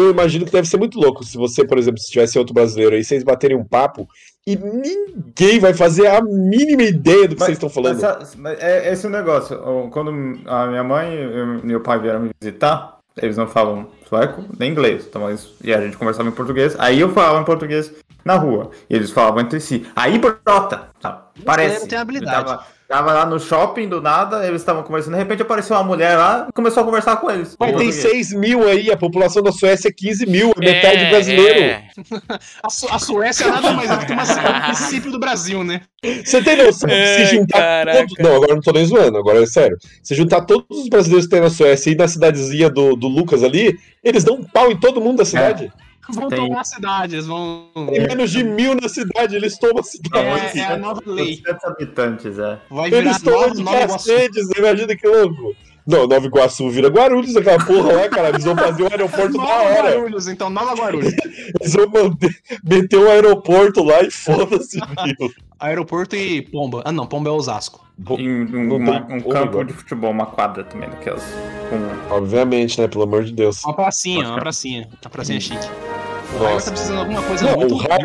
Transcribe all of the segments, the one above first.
eu imagino que deve ser muito louco se você, por exemplo, se tivesse outro brasileiro aí, vocês baterem um papo e ninguém vai fazer a mínima ideia do que vocês estão falando. Mas, mas é esse o negócio. Quando a minha mãe e meu pai vieram me visitar, eles não falam sueco nem inglês. Então, eles, e a gente conversava em português. Aí eu falava em português na rua. E eles falavam entre si. Aí brota. Parece. Não tem habilidade. Tava, lá no shopping do nada, eles estavam conversando. De repente apareceu uma mulher lá e começou a conversar com eles. Mas tem 6 mil aí, a população da Suécia é 15 mil, é metade brasileiro. É. a, Su a, Suécia é nada mais é do que uma, um princípio do Brasil, né? Você tem noção é, se juntar. Todos, não, agora não tô nem zoando, agora é sério. Se juntar todos os brasileiros que tem na Suécia e na cidadezinha do, do Lucas ali, eles dão um pau em todo mundo da cidade. É vão tem... tomar a cidade, eles vão. Tem menos de mil na cidade, eles tomam a cidade. É, é a nova lei. habitantes, é. Vai virar eles tomam de cacetes, imagina que louco. Não, Nova Iguaçu vira Guarulhos, aquela porra lá, cara. Eles vão fazer um aeroporto Nova da hora. Guarulhos, então, Nova Guarulhos. Eles vão manter, meter um aeroporto lá e foda-se, viu? Aeroporto e Pomba. Ah, não, Pomba é Osasco. Em um, uma, um campo de futebol, uma quadra também, daquelas. Com... Obviamente, né? Pelo amor de Deus. Uma pracinha, uma pracinha. Uma pracinha chique. O Raio tá precisando de alguma coisa não, muito, o tá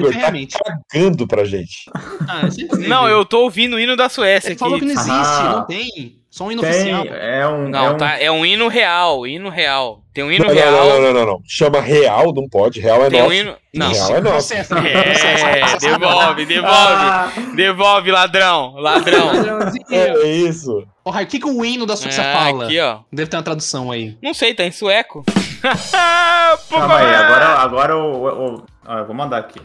cagando pra gente. Ah, não, eu tô ouvindo o hino da Suécia Ele aqui. falou que não existe, ah, não tem. Só um hino tem, oficial. É um, não, é um... Tá, é um hino real, hino real. Tem um hino não, real. Não, não, não, não, Chama real, não pode. Real é Tem nosso. Um hino... Não. Real é nosso. É, devolve, devolve. Ah. Devolve, ladrão, ladrão. É isso. O que, que o hino da Suécia é, fala? Aqui, ó. Deve ter uma tradução aí. Não sei, tá em sueco. Calma aí, agora, agora o, o, ah, eu vou mandar aqui.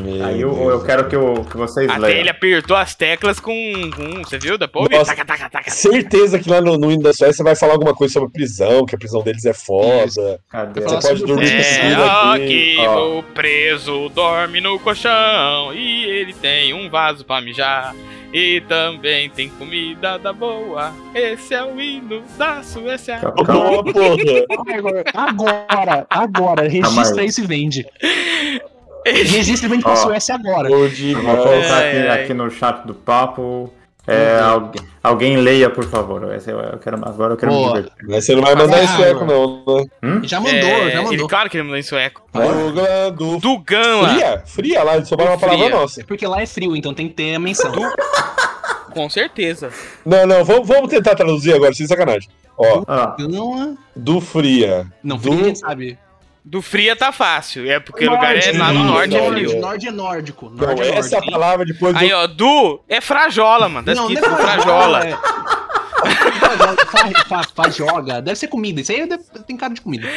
Meu Aí eu, eu quero que, eu, que vocês Até leiam. ele apertou as teclas com. com você viu? Depois taca, taca, taca. Certeza que lá no, no hino da Suécia vai falar alguma coisa sobre prisão, que a prisão deles é foda. Cadê? Você pode dormir é, aqui. o preso dorme no colchão e ele tem um vaso pra mijar. E também tem comida da boa. Esse é o hino da Suécia. Calma, porra. Agora, agora, registra isso e vende. Registra e vende pra Suécia agora. Vou colocar aqui, aqui no chat do papo. É, alguém, alguém, leia, por favor. Eu quero, agora eu quero Boa. me divertir. Mas você não vai mandar em sueco, não, né? Hum? Já mandou, é, já mandou. Ele, claro que ele mandou em sueco. É. Do... Dugan lá. Fria? Fria lá, só uma palavra nossa. É porque lá é frio, então tem que ter a menção. Du... Com certeza. Não, não, vamos, vamos tentar traduzir agora, sem sacanagem. Ó, ah. não, do Fria. Não, do... Fria ninguém sabe. Do fria tá fácil. É porque o lugar é lá no norte, é frio. Norte é nórdico. Norte não, é essa nórdico. palavra depois. Aí, ó, do é frajola, mano. Tá não, não é frajola. É... Fajoga, deve ser comida. Isso aí deve... tem cara de comida.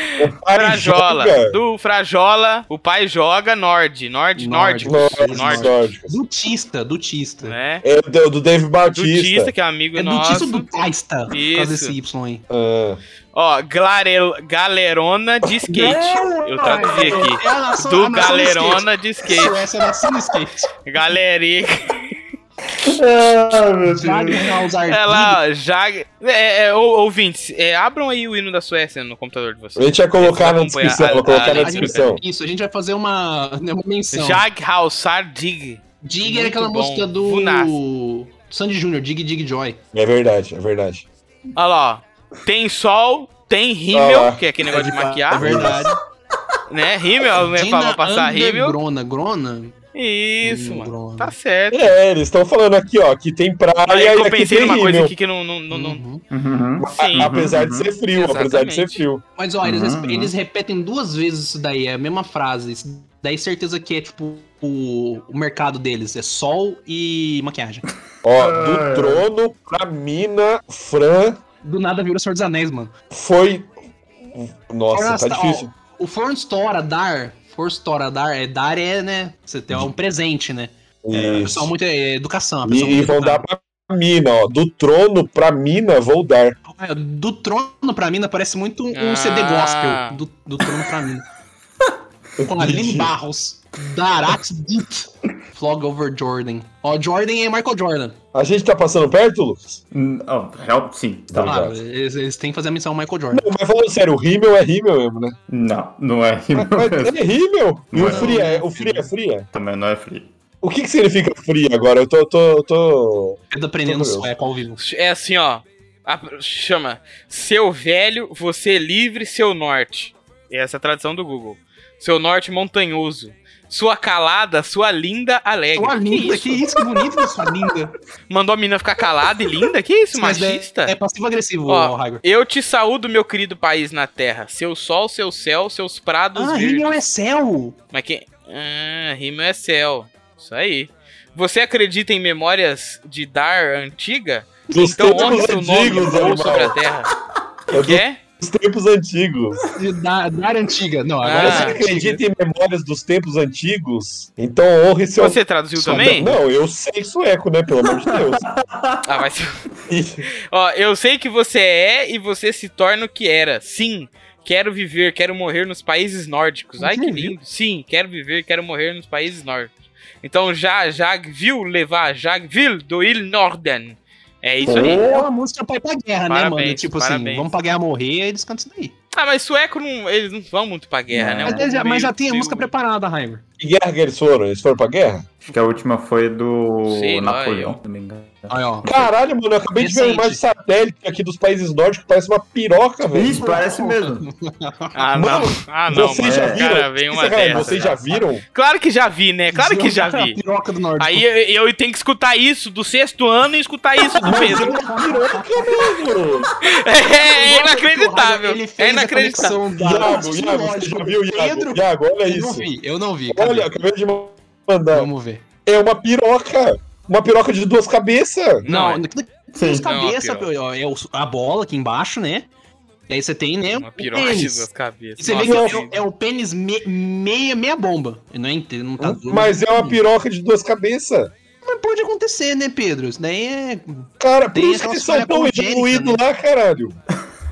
Frajola. Joga. Do Frajola, o pai joga Nord. Nord, Nord. Nord. Dutista, Dutista. É, é do, do Dave Batista. Dutista, que é amigo é nosso. É Dutista do Taista. Isso. Por desse Y aí. Ah. Ó, galerel, galerona de skate. Eu traduzi aqui. É a nação, do a galerona de skate. Suécia é nação de skate. Galerica. Ah, meu Deus. É lá, Jag... É, é, ouvintes, é, abram aí o hino da Suécia no computador de vocês. A gente vai colocar na descrição, vou colocar na descrição. Gente, isso, a gente vai fazer uma, uma menção. Jag Halsar Dig. Dig é aquela bom. música do Funas. Sandy Jr., Dig Dig Joy. É verdade, é verdade. Olha lá, tem sol, tem rímel, ah, que é aquele negócio de maquiar. É verdade. né, rímel, né, pra passar rímel. Grona, grona. Isso, hum, mano. Tá certo. É, eles estão falando aqui, ó, que tem praia Aí e eu pensei numa rímel. coisa aqui que não. não, não, não... Uhum. Uhum. Sim. A, apesar de ser frio, Exatamente. apesar de ser frio. Mas ó, eles, Uhum. eles repetem duas vezes isso daí, é a mesma frase. Isso daí certeza que é tipo o, o mercado deles, é sol e maquiagem. Ó, do trono pra mina, Fran Do nada vira o Senhor dos Anéis, mano. foi. Nossa, Fornasta- tá difícil. ó, o Fornstora dar, Fornstora dar, é dar é, né? Você tem um presente, né? É, pessoal muito é, educação. a E, e vão dar pra mina, ó. Do trono pra mina, vou dar. É, Do trono pra mina parece muito um, um Ah. CD gospel. Do, do trono pra mina. Com a Aline Barros. Darat Dit. Flog over Jordan. Ó, Jordan é Michael Jordan. A gente tá passando perto, Lucas? Oh, real- sim. Tá. Claro, eles, eles têm que fazer a missão Michael Jordan. Não, mas falando sério, o rímel é rímel mesmo, né? Não, não é rímel é rímel. E Não o é. fria, é, o fria é fria? Também não é frio. O que que significa fria agora? Eu tô, tô, tô... Pedro aprendendo Tô sueco ao vivo. É assim, ó. A- chama Seu velho, você livre, seu norte. essa é a tradução do Google. Seu norte montanhoso. Sua calada, sua linda alegre. Sua linda, que isso, que bonito da sua linda. Mandou a menina ficar calada e linda? Que isso, Mas é- machista? É passivo-agressivo, Ó, Raigor. Eu te saúdo, meu querido país na terra. Seu sol, seu céu, seus prados Ah. Rímel é céu. Mas quem. Ah, rima é céu. Isso aí. Você acredita em memórias de Dar antiga? Dos Então honre seu nome animal. sobre a terra. É O que é? Dos tempos antigos. Da, da antiga. Não, Ah. agora Você é acredita em memórias dos tempos antigos? Então honre seu. Você traduziu também? Não, eu sei sueco, né? Pelo amor de Deus. Ah, vai ser. Ó, eu sei que você é e você se torna o que era. Sim, quero viver, quero morrer nos países nórdicos. Ai, que lindo. Sim, quero viver, quero morrer nos países nórdicos. Então já, já viu levar, já viu do Il Norden. É isso aí. É uma música pra ir pra guerra, né, mano? Parabéns, Tipo assim, parabéns. vamos pra guerra morrer, eles cantam isso daí. Ah, mas sueco não, eles não vão muito pra guerra, Não. né? Mas, Um já, mas já tem a música preparada, Raigor. Que guerra que eles foram? Eles foram pra guerra? Acho que a última foi do Sei Napoleão, eu. se não me engano. Aí, ó. Caralho, mano, eu acabei de ver uma Recente. imagem satélite aqui dos países nórdicos, parece uma piroca, velho. Isso, parece mesmo. Ah, Mano, não. Ah, não, vocês mano. já O viram? cara vem uma Cara, dessa. Vocês já viram? Claro que já vi, né? Claro que já vi. Piroca do norte. Aí eu, eu tenho que escutar isso do sexto ano e escutar isso do. Piroca, mano. É, é inacreditável. É inacreditável. Da- Iago, Iago, você já viu, Pedro? Iago? Iago, olha Eu não isso. vi, eu não vi. cadê? Olha, acabei de mandar. Vamos ver. É uma piroca. Uma piroca de duas cabeças. Não, Não, é- tem Sim. as Não, é uma cabeças, é o- a bola aqui embaixo, né? E aí você tem, né? Uma piroca de duas cabeças. E você Nossa, vê que é, o- é o pênis me- meia, meia bomba. Não é inteiro, não tá. Mas é uma piroca de duas cabeças. Mas pode acontecer, né, Pedro? Isso daí é. Cara, por isso que eles são tão evoluídos né? lá, caralho.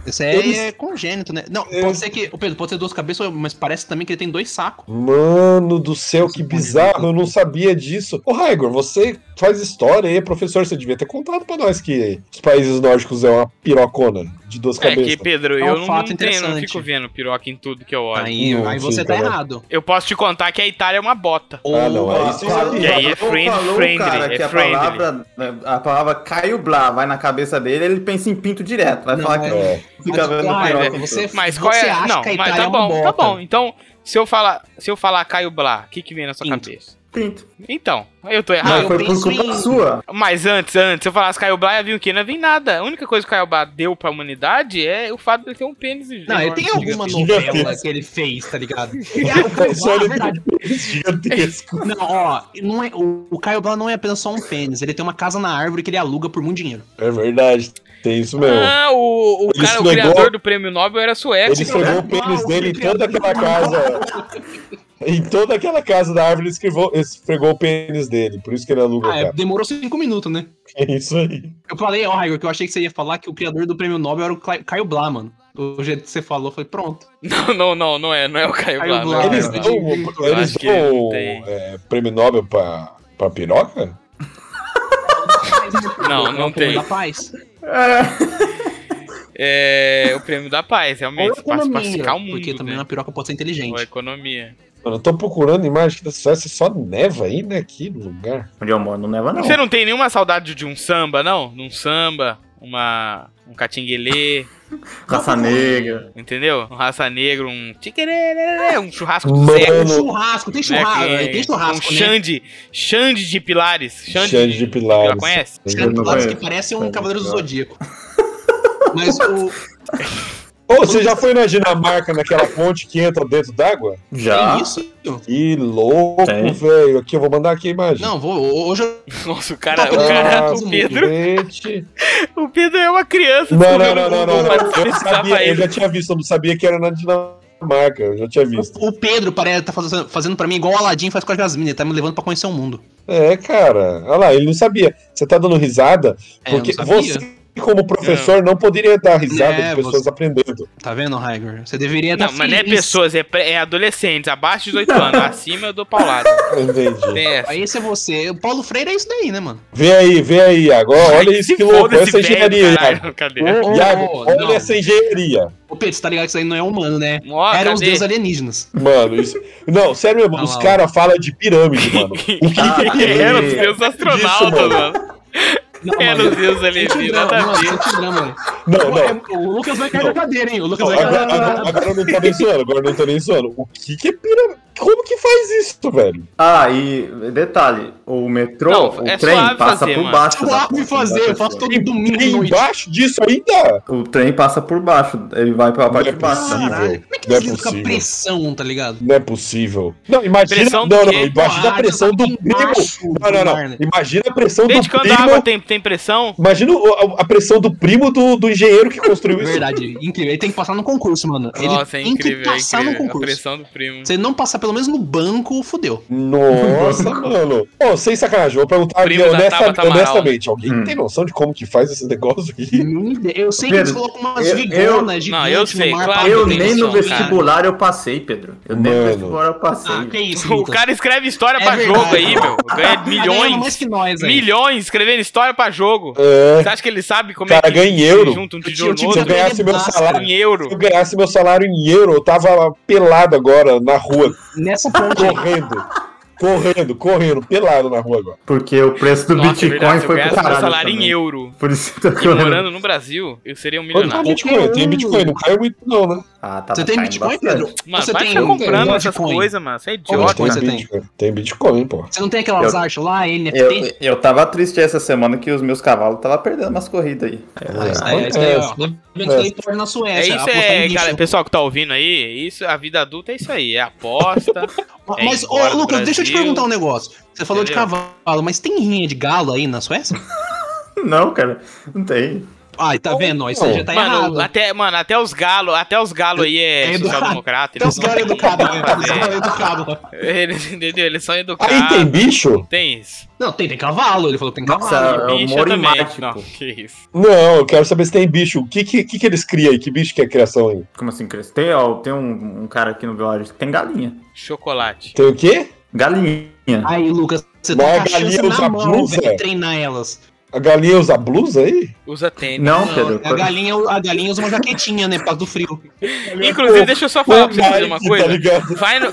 Isso aí Eles- é congênito, né? Não, É. pode ser que. O Pedro, pode ser duas cabeças, mas parece também que ele tem dois sacos. Mano do céu, que bizarro, eu não sabia disso. Ô, Raigor, você faz história aí, professor, você devia ter contado pra nós que os países nórdicos é uma pirocona de duas É cabeças. que, Pedro, É um eu não, fato não tenho, não fico vendo piroca em tudo que eu olho. Aí, Não, aí sim, você tá cara. errado. Eu posso te contar que a Itália é uma bota. Ah, não, Ou- é isso aí. E aí é friend- falou friendly, cara é que a friendly. palavra, a palavra Caio Blá vai na cabeça dele, ele pensa em pinto direto. Vai Não, falar que É. fica vendo Mas, piroca. Você- Mas qual Você é? acha Não, que a mas tá é uma bom, tá bom. Então, se eu falar, se eu falar Caio Blá, o que que vem na sua Pinto. cabeça? Pinto. Então, eu tô errado. Mas eu foi por culpa em- sua. Mas antes, antes, se eu falasse Caio Blá, ia vir o quê? Não ia vir nada. A única coisa que o Caio Blá deu pra humanidade é o fato de ele ter um pênis Não, ele enorme, tem alguma novela que ele fez, tá ligado? Gigantesco. Não, ó, não é, o, o Caio Blá não é apenas só um pênis, ele tem uma casa na árvore que ele aluga por muito dinheiro. É verdade, tem isso mesmo. Ah, o, o Ele cara, o esfregou- criador do prêmio Nobel era sueco. Ele esfregou o pênis dele em toda aquela casa. Em toda aquela casa da árvore, ele escreveu, esfregou o pênis dele. Por isso que ele aluga Ah, é, cara. demorou cinco minutos, né? É isso aí. Eu falei, ó, Raigor, que eu achei que você ia falar que o criador do prêmio Nobel era o Cla- Caio Blá, mano. Do jeito que você falou, foi pronto. Não, não, não, não é, não é o Caio Caio Blá. não Blá, é o Eles dão, não tem. é, prêmio Nobel pra, pra piroca? Não, É não o prêmio tem. Da paz. É o prêmio da paz, realmente. Pra economia, pacificar o mundo. porque também né? uma piroca pode ser inteligente. Ou economia. Mano, eu tô procurando imagem aqui da Suécia, só neva aí, né? Aqui no lugar. Onde eu moro não neva, não. Você não tem nenhuma saudade de um samba, não? De um samba, uma. Um catinguelê, Raça negra. entendeu? Um raça negra, um. tiquerê, um churrasco do Mano, Zeca. Tem churrasco, tem né, churrasco, que- tem churrasco, um né? Xande, Xande de Pilares. Xande, Xande de Pilares. Já conhece? Xande não Pilares que parece um Cavaleiro do. Zodíaco. Mas o. Ô, você já foi na Dinamarca, naquela ponte que entra dentro d'água? Já. É isso? Que louco, velho. Aqui, eu vou mandar aqui a imagem. Não, vou. Hoje eu. Nossa, o cara, o Tá, cara, Ah, o Pedro, o Pedro é uma criança. Não, não, não, não, não, Eu sabia, eu já tinha visto, eu não sabia que era na Dinamarca. Eu já tinha visto. O Pedro parece tá fazendo, fazendo pra mim igual o Aladdin faz com a Jasmine, ele tá me levando pra conhecer o mundo. É, cara. Olha lá, ele não sabia. Você tá dando risada É, porque não sabia. você, como professor, não poderia dar risada É, de pessoas você- aprendendo. Tá vendo, Raigor? Você deveria estar Não, mas não é pessoas, é, pré- é adolescentes, abaixo de 18 anos. Acima eu dou paulada. Entendi. Essa. Aí esse é você. O Paulo Freire é isso daí, né, mano? Vê aí, vê aí. Agora, olha isso que louco. Essa engenharia, Iago. caralho, Cadê? Iago, olha não. essa engenharia. Ô, Pedro, você tá ligado que isso aí não é humano, né? Ó, Eram os deuses alienígenas. Mano, isso. Não, sério mesmo, Olha os caras falam de pirâmide, mano. O que, Ah, que é Era os Isso, meus astronautas, mano. Mano. Não, É nos Deus ali, nada a mano, ver. Não, não. é- O Lucas vai cair da cadeira, hein? O Lucas vai cair Agora, da agora, agora eu não tô nem zoando, agora eu não tô nem zoando. O que que é pira... Como que faz isso, velho? Ah, e detalhe, o metrô, Não, o é trem passa fazer, por mano. baixo. da Suave fazer, eu faço todo domingo E noite. embaixo disso ainda? O trem passa por baixo, ele vai Não parte é de baixo. possível. né? Caralho, como é que Não é possível. pressão, tá ligado? Não é possível. Não, imagina. Pressão não, do não, imagina a pressão do primo. Não, não, não. Imagina a pressão Desde do quando primo. a água tem, tem pressão? Imagina a, a pressão do primo do, do engenheiro que construiu isso. Verdade, incrível. Ele tem que passar no concurso, mano. Ele Nossa, é tem incrível, que é passar no incrível. A concurso. pressão do primo. Ele não passar pelo menos no banco, fudeu. Nossa, mano. Pô, sem sacanagem, vou perguntar Primo honesta- honestamente. Alguém Hum. tem noção de como que faz esse negócio aqui? Eu sei que eles Pedro, colocam umas eu- vigonas Não, eu sei, no mar claro pra que Eu nem no noção, cara. vestibular eu passei, Pedro. Eu nem no vestibular eu passei. Ah, que isso, O cara escreve história É pra verdade. jogo aí, meu. Ganha Tá ganhando mais milhões. que nós, aí. Milhões escrevendo história pra jogo. É. Você acha que ele sabe como Cara, é que ganha em se euro. junta um Eu tijolo no Se eu ganhasse meu salário. Em euro. Se eu ganhasse meu salário em euro, eu tava pelado agora na rua, Nessa ponte correndo. correndo, correndo, pelado na rua agora. Porque o preço do Nossa, é Bitcoin verdade, foi pro ganhasse meu caralho. salário em também. euro. Por isso que eu tô E morando no Brasil, eu seria um Quanto tem milionário. Bitcoin? Tem Bitcoin, não caiu muito não, né? Ah, tá Você tem caindo Bitcoin, bastante. Pedro? Mano, Você vai tem comprando essas coisas, mano. Você é idiota. Bitcoin você tem? Bitcoin. Tem Bitcoin, pô. Você não tem aquelas Eu- artes lá, NFT? Eu, eu tava triste essa semana que os meus cavalos estavam perdendo umas corridas aí. Ah, isso isso daí, ó. Tá isso torna na É Suécia. isso, apostar em é, cara, pessoal que tá ouvindo aí, isso, a vida adulta é isso aí, é aposta. é Mas, ô, Lucas, deixa eu te perguntar um negócio. Você falou de Entendeu? cavalo, mas tem rinha de galo aí na Suécia? Não, cara, não tem. Ai, tá vendo? Isso aí já tá mano, errado. até, mano, até os galos, até os galos aí é, É educado. social-democrata. Tem os têm educados, como né? Caras educados. Eles, entendeu? Eles são educados. Aí tem bicho? Tem isso. Não, tem, tem cavalo. Ele falou que tem Nossa, cavalo. eu Bicha moro em também. Não, que isso. Não, eu quero saber se tem bicho. O que que, que, que eles criam aí? Que bicho que é a criação aí? Como assim, Cris? Tem, ó, tem um, um cara aqui no vilarejo que tem galinha. Chocolate. Tem o quê? Galinha. Aí, Lucas, você Mas tá a com a chance galinha usa na mão, velho, treinar elas. A galinha usa blusa aí? Usa tênis. Não, Não, Pedro. a galinha, a galinha usa uma jaquetinha, né, por causa do frio. Inclusive, deixa eu só falar pra você fazer uma Nike, coisa. Tá ligado? Vai no.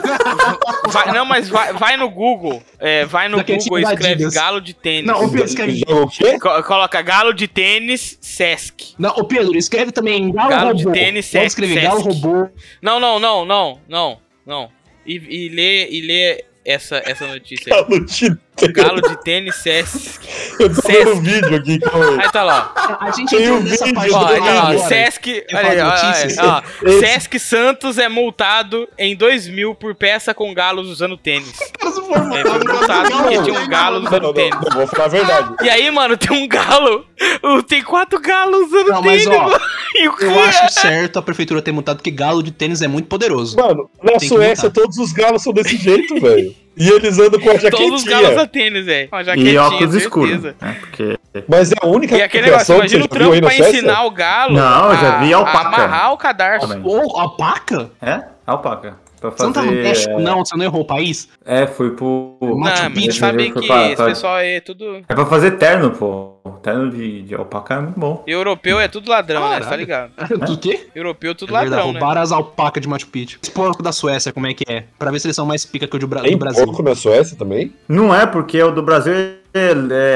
vai- não, mas vai, vai no Google. É, vai no Jaquetinha Google e escreve Adidas. galo de tênis. Não, o Pedro escreve... O quê? Co- Coloca galo de tênis Sesc. Não, ô Pedro, escreve também galo, Galo de robô. tênis, Pode escrever Sesc. galo robô. Não, não, não, não, não, não. E, e lê, e lê essa, essa notícia aí. Galo de Galo de tênis Sesc. Eu tô Sesc. vendo o vídeo aqui, calma aí. Aí tá lá. A gente Tem entrou um nessa vídeo parte do Ó, aí tá lá. Sesc. Olha aí, ó, ó, ó. Sesc Santos é multado em 2000 por peça com galos usando tênis. É, foi multado porque tinha um galo usando não, tênis. não, não, vou falar a verdade. E aí, mano, tem um galo. Tem quatro galos usando Não, mas, tênis. ó. E o Eu cara- acho certo a prefeitura ter montado que galo de tênis é muito poderoso. Mano, na Suécia todos os galos são desse jeito, velho. E eles andam com a Todos os galos usam jaquetinha. tênis, velho. Uma E jaquetinha, óculos escuros. Né? Porque. Mas é a única E aquele negócio, criação que você imagina o trampo na pra ensinar o galo Não, eu já vi a- alpaca. a amarrar o cadarço. Ou alpaca? É? Alpaca. Pra Você não tá no fazer. México, não? Você não errou o país? É, fui pro. Machu Não, mas Picchu, sabe que pra- esse pessoal é tudo... É pra fazer terno, pô. Terno de, de alpaca é muito bom. Europeu é tudo ladrão, né? Tá Caralho. ligado? Do quê? Europeu é tudo É verdade, ladrão, né? roubaram as alpacas de Machu Picchu. Esse porco da Suécia, como é que é? Pra ver se eles são mais pica que o de Bra- Tem do Brasil. porco na Suécia também? Não é porque o do Brasil é,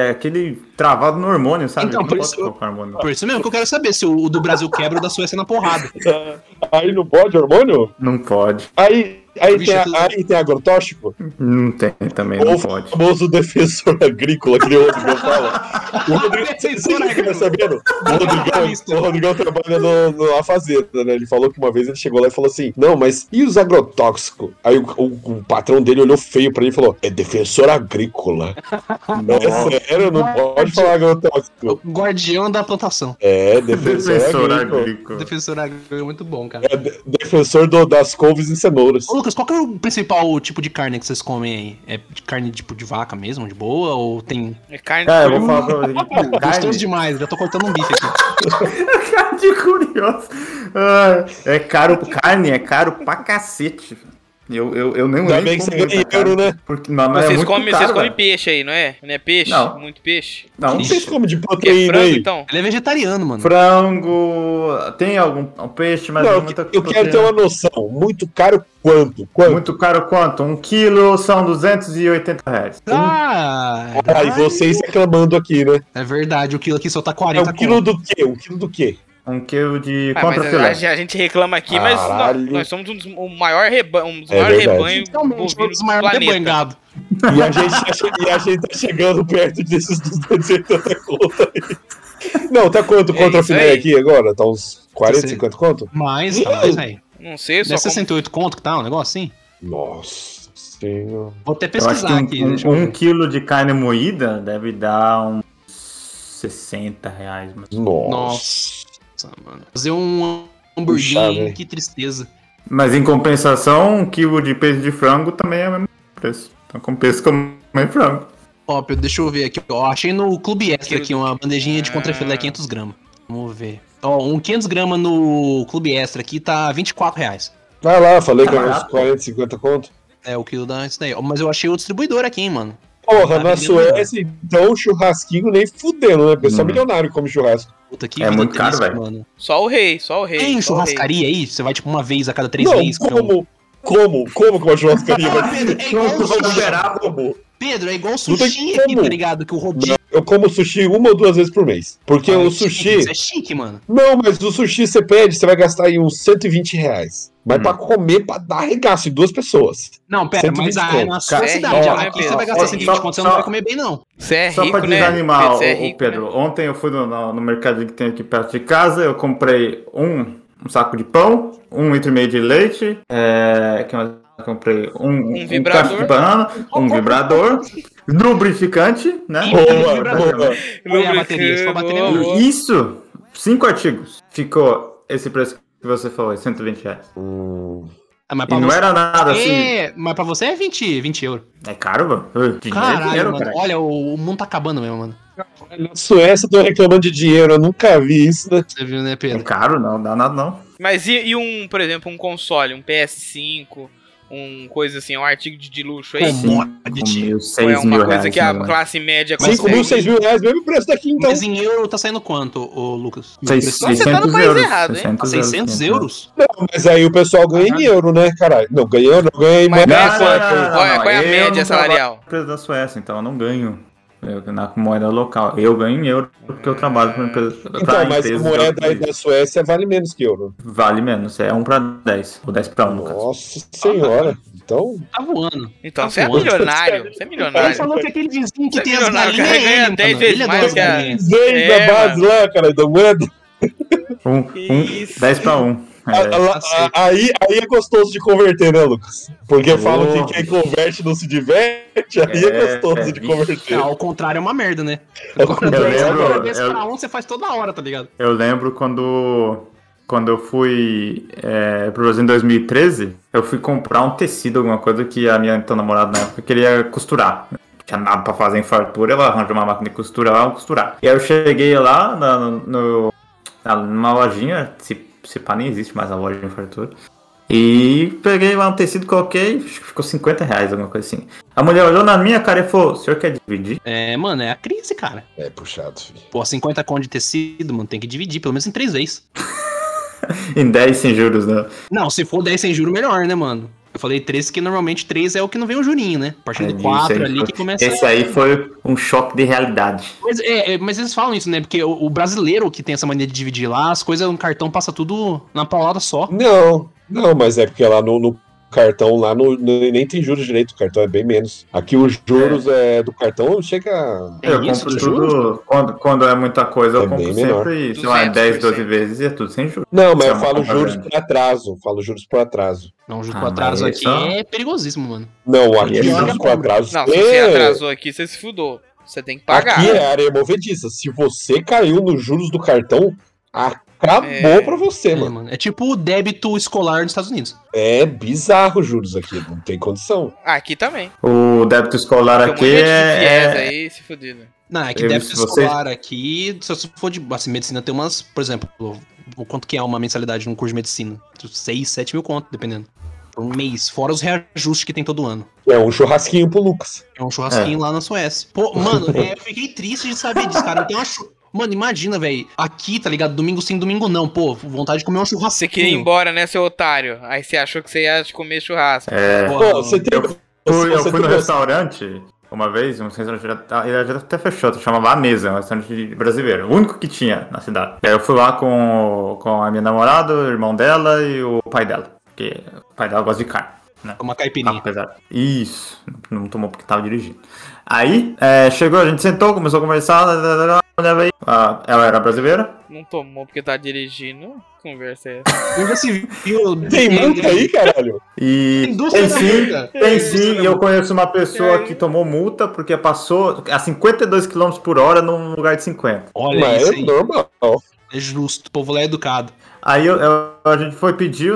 é aquele travado no hormônio, sabe? Então, Não por pode isso hormônio. Por isso mesmo que eu quero saber se o, o do Brasil quebra o da Suécia na porrada. Aí não pode hormônio? Não pode. Aí, aí, tem, a- tudo- aí tem agrotóxico? Não tem também, Ou não o pode. famoso defensor agrícola, que nem o Rodrigão fala. O Rodrigão, Defensor você fica agrícola. sabendo? O Rodrigão, o Rodrigão trabalha no, no- na fazenda, né? Ele falou que uma vez ele chegou lá e falou assim: Não, mas e os agrotóxicos? Aí o, o- o patrão dele olhou feio pra ele e falou: É defensor agrícola. Não é sério, não pode falar agrotóxico. O guardião da plantação. É, defensor, Defensor agrícola. agrícola. Defensor agrícola é muito bom, cara. É de- defensor do- das couves e cenouras. Ô, Lucas, qual que é o principal tipo de carne que vocês comem aí? É de carne tipo de vaca mesmo, de boa? Ou tem. É carne É, eu de vou falar pra você. Gostoso demais, já tô cortando um bife aqui. carne curiosa. Ah, é caro, carne é caro pra cacete. Eu, eu, eu nem Ainda nem bem que você ganha cara. euro, né? Porque, não, mas é Vocês muito comem caro, vocês comem velho. peixe aí, não é? Não é peixe? Não. Muito peixe? Não, O que vocês comem de é proteína frango, aí? então? Ele é vegetariano, mano. frango, tem algum um peixe, mas Não, não eu, muita eu quero ter uma noção. Muito caro quanto? Quanto? Muito caro quanto? Um quilo são 280 reais. Ah, Aí vocês reclamando aqui, né? é verdade, o quilo aqui só tá É 40 um quilo do quê? Um quilo do quê? Um quilo de Ah, contrafilé. a, a gente reclama aqui, mas nós, Caralho. nós somos um dos, o maior rebanho, um dos É maiores rebanhos um dos do maiores planeta. rebanhado. E a gente tá, e a gente tá chegando perto desses 280 conto aí. Não, tá quanto É contra a isso filé aí. aqui agora? Tá uns 40, Você- 50 conto? Mais, tá mais, velho. Não sei, eu só Deve ser como... 68 conto que tá, um negócio assim. Nossa senhora. Vou até pesquisar aqui. um, um, um quilo de carne moída deve dar uns 60 reais. Mas... Nossa. Nossa, mano. Fazer um hamburguinho, hein? que tristeza. Mas em compensação, um quilo de peito de frango também é o mesmo preço. Então compensa comer frango. Ó, Pedro, deixa eu ver aqui. Ó, achei no Clube Extra aqui uma bandejinha de contrafilé Ah. 500 gramas. Vamos ver. Ó, um 500 gramas no Clube Extra aqui tá 24 reais. Vai lá, falei que Tá era uns barato. 40, 50 conto. É o quilo da isso daí. Mas eu achei o distribuidor aqui, hein, mano. Porra, na Suécia, então, churrasquinho nem fudendo, né? Pessoal Hum. milionário come churrasco. Puta que É muito caro, velho. mano. Só o rei, só o rei. Tem churrascaria aí? Você vai tipo uma vez a cada três não, meses? pra um- como? Como? Como que uma churrascaria vai Pedro, é como? Pedro, é igual sushi aqui, tá ligado? Que o rodízio. Eu como sushi uma ou duas vezes por mês. Porque Ah, o é chique, sushi. Isso é chique, mano. Não, mas o sushi você pede, você vai gastar aí uns 120 reais. Mas Hum. pra comer, pra dar regaço em duas pessoas. Não, pera, 120 mas é na sua Cara, cidade. é ó, rico, né, aqui você vai gastar Ó, 120 só- conto, você só- não vai comer bem, não. Você é Só rico, pra né? desanimar, Pedro, você é o, rico, Pedro, né? ontem eu fui no, no, no mercado que tem aqui perto de casa, eu comprei um, um saco de pão, um litro e meio de leite, é, que mais eu comprei um, um, vibrador. caixa de banana, um vibrador, lubrificante, né? E- Boa, boa. Olha a bateria, só a bateria Boa, é boa. E Isso, cinco artigos. Ficou esse preço que você falou, 120 reais. Hum, Ah, mas E pra não você era nada assim. é... Mas pra você é 20, 20 euros. É caro, mano. Dinheiro é Caralho, dinheiro, mano. cara. Olha, o, o mundo tá acabando mesmo, mano. Na Suécia, tô reclamando de dinheiro. Eu nunca vi isso, né? Você viu, né, É Pedro? caro, não, dá nada não. Mas e, e um, por exemplo, um console, um PS5, um coisa assim, um artigo de, de luxo aí? Commodity. mil, Ou é uma coisa reais, que a né, classe média 5 consegue? mil, 6 mil reais, mesmo preço daqui, então. Mas em euro tá saindo quanto, ô Lucas? Seis- Então você tá no 600 país euros, errado, hein? 600 600 euros? Não, mas aí o pessoal ganha em euro, né, caralho? Não, ganha em euro, não ganha em Mas não, Qual é- é a eu média salarial? empresa da Suécia, então eu não ganho na moeda local. Eu ganho em euro porque eu trabalho para empresa. pra Então, mas a moeda da Suécia vale menos que euro. Vale menos, é 1 para 10. Ou 10 para 1, no caso. Nossa senhora. Então, Tá voando. Então, Tá você é voando. milionário. Você é Ele milionário. falou que aquele vizinho que Você tem é as galinhas é ganha ele, 10 mano. vezes Ele é mais que a- galinhas. vem É, da base lá, cara, da moeda. Um, um, Isso. 10 para 1. A- É, a- a- aí, aí é gostoso de converter, né, Lucas? Porque falam Oh. que quem converte não se diverte, aí é, É, gostoso é, de converter. Não, ao contrário é uma merda, né? Eu Ao lembro, contrário, desse eu- pra um você faz toda hora, tá ligado? Eu lembro quando, quando eu fui é, pro Brasil em 2013, eu fui comprar um tecido, alguma coisa que a minha então namorada na época queria costurar. Não tinha nada pra fazer em fartura, ela arranjou uma máquina de costura lá, eu costurar. E aí eu cheguei lá na, no, na- numa lojinha, se, se pá nem existe mais a loja em fartura. E peguei lá um tecido, coloquei, acho que ficou 50 reais, alguma coisa assim. A mulher olhou na minha cara e falou, o senhor quer dividir? É, mano, é a crise, cara. É puxado, filho. Pô, 50 conto de tecido, mano, tem que dividir, pelo menos em três vezes. Em 10 sem juros, né? Não, se for 10 sem juro, melhor, né, mano? Eu falei 3, que normalmente 3 é o que não vem o jurinho, né? A partir É, do isso 4 aí ali foi- que começa. Esse aí foi um choque de realidade. Mas, é, é, mas eles falam isso, né? Porque o, o brasileiro que tem essa mania de dividir lá, as coisas no cartão passa tudo na paulada só. Não, não, mas é porque lá no, no cartão, lá no, no- nem tem juros direito, o cartão é bem menos. Aqui os juros é. do cartão chega. É eu isso, compro de tudo. Quando, quando é muita coisa, É eu compro bem menor. sempre, sei lá, em 10, 12 200%. vezes e é tudo sem juros. Não, mas é eu uma falo juros por atraso. Falo juros por atraso. Não, justo Ah, pro atraso aqui só- é perigosíssimo, mano. Não, aqui E juros por atraso. Não, se é- você atrasou aqui, você se fudou. Você tem que pagar. Aqui é área movediça. Se você caiu nos juros do cartão, acabou É. pra você, É, mano. mano. É tipo o débito escolar nos Estados Unidos. É bizarro os juros aqui, não tem condição. Aqui também. O débito escolar Tem aqui é. é- aí, se fudido. Não, é que Eu- débito escolar aqui, se você for de assim, medicina, tem umas, por exemplo, o quanto que é uma mensalidade num curso de medicina? 6, 7 mil conto, dependendo. Por um mês. Fora os reajustes que tem todo ano. É um churrasquinho pro Lucas. É um churrasquinho lá na Suécia. Pô, mano, é, eu fiquei triste de saber disso, cara. Eu tenho uma chu- Mano, imagina, velho. Aqui, tá ligado? Domingo sim, domingo não. Pô, vontade de comer um churrasquinho. Você queria ir embora, né, seu otário? Aí você achou que você ia comer churrasco. É, Pô, Pô, você tem. eu fui, eu fui no restaurante uma vez, um restaurante já, tá- ele já até fechou, chamava A Mesa, um restaurante brasileiro, o único que tinha na cidade. Aí eu fui lá com, com a minha namorada, o irmão dela e o pai dela, porque o pai dela gosta de carne. Né? Uma caipirinha. Apesar. Isso, não tomou porque tava dirigindo. Aí, é, chegou, a gente sentou, começou a conversar, mulher ah, ela era brasileira, Não tomou porque tá dirigindo. Conversa é essa. Ainda se viu. Tem multa aí, caralho? E Indústria tem sim, tem sim, e eu conheço uma pessoa É. que tomou multa porque passou a 52 km por hora num lugar de 50. Olha Mas isso é aí. normal. É justo. O povo lá é educado. Aí eu- eu- a gente foi pedir,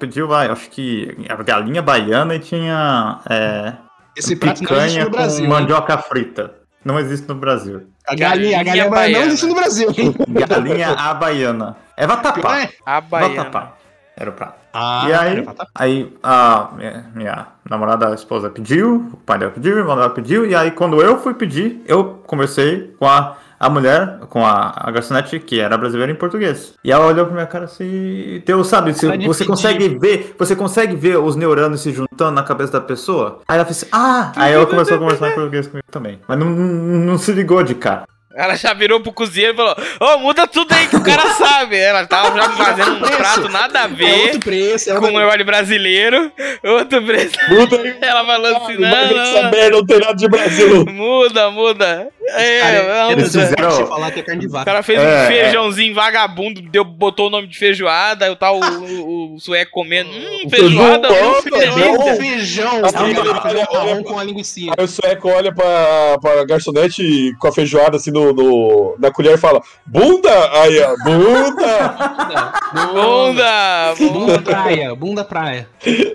pediu, vai, acho que a galinha baiana e tinha é, Esse prato não existe picanha no com Brasil. hein? mandioca frita. Não existe no Brasil. A galinha, a galinha Galinha não baiana. existe no Brasil? Galinha à baiana. É vatapá. É. A baiana. Vatapá. Era o prato. Ah, E aí? Aí a minha, minha namorada, a esposa pediu, o pai dela pediu, o irmão dela pediu, e aí quando eu fui pedir, eu conversei com a, a mulher, com a, a garçonete, que era brasileira em português. E ela olhou pra minha cara assim, deu, sabe, se- de você consegue ver, você consegue ver os neurônios se juntando na cabeça da pessoa? Aí ela fez assim, ah! Aí ela começou a conversar em português comigo também. Mas não, não, não se ligou de cara. Ela já virou pro cozinheiro e falou: Ô, muda tudo aí que o cara sabe. Ela tava já fazendo um prato nada a É ver outro preço, é com outro o negócio brasileiro. Outro preço. Muda aí. Ela falou assim: essa não, merda não tem nada de Brasil. não, muda, muda. É, Cara, não, eles fizeram- eu falar que é carne de O vaca. cara fez É, um é. feijãozinho vagabundo, deu, botou o nome de feijoada, aí o tal o, o, o sueco comendo. Hum, O feijoada, feijão, feijão. feijão, tá marrom olha. com a linguiça. Aí o sueco olha pra, pra garçonete com a feijoada assim no, no- na colher e fala: Bunda! Aí, ó, bunda! Bunda! Bunda praia, bunda praia.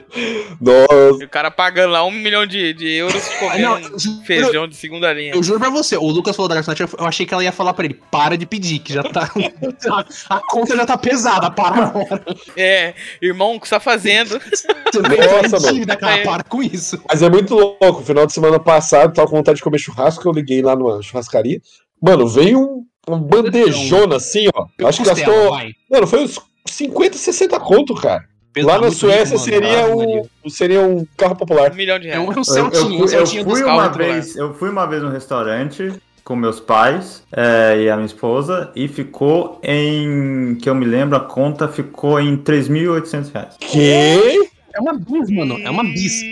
Nossa, E o cara pagando lá um milhão de, de euros não, comendo um feijão de segunda linha. Eu juro pra você, o Lucas falou da garçonete, eu achei que ela ia falar pra ele, para de pedir, que já tá. a, a conta já tá pesada, para agora. É, irmão, o que você tá fazendo? Você Nossa, mano. dívida, cara, É. para com isso. mas é muito louco. Final de semana passado, tava com vontade de comer churrasco, eu liguei lá numa churrascaria. Mano, veio um, um bandejona assim, ó. Acho que gastou. vai. Mano, foi uns 50, 60 conto, cara. Pelo Lá na Suécia seria mano. um, seria um carro popular. Um milhão de um, reais. é um Eu, Celtinha, eu um fui, eu Celtinha fui dos uma vez, eu fui uma vez no restaurante com meus pais é, e a minha esposa e ficou em, que eu me lembro, a conta ficou em 3.800 reais. Que? É uma bis, mano, é uma bis.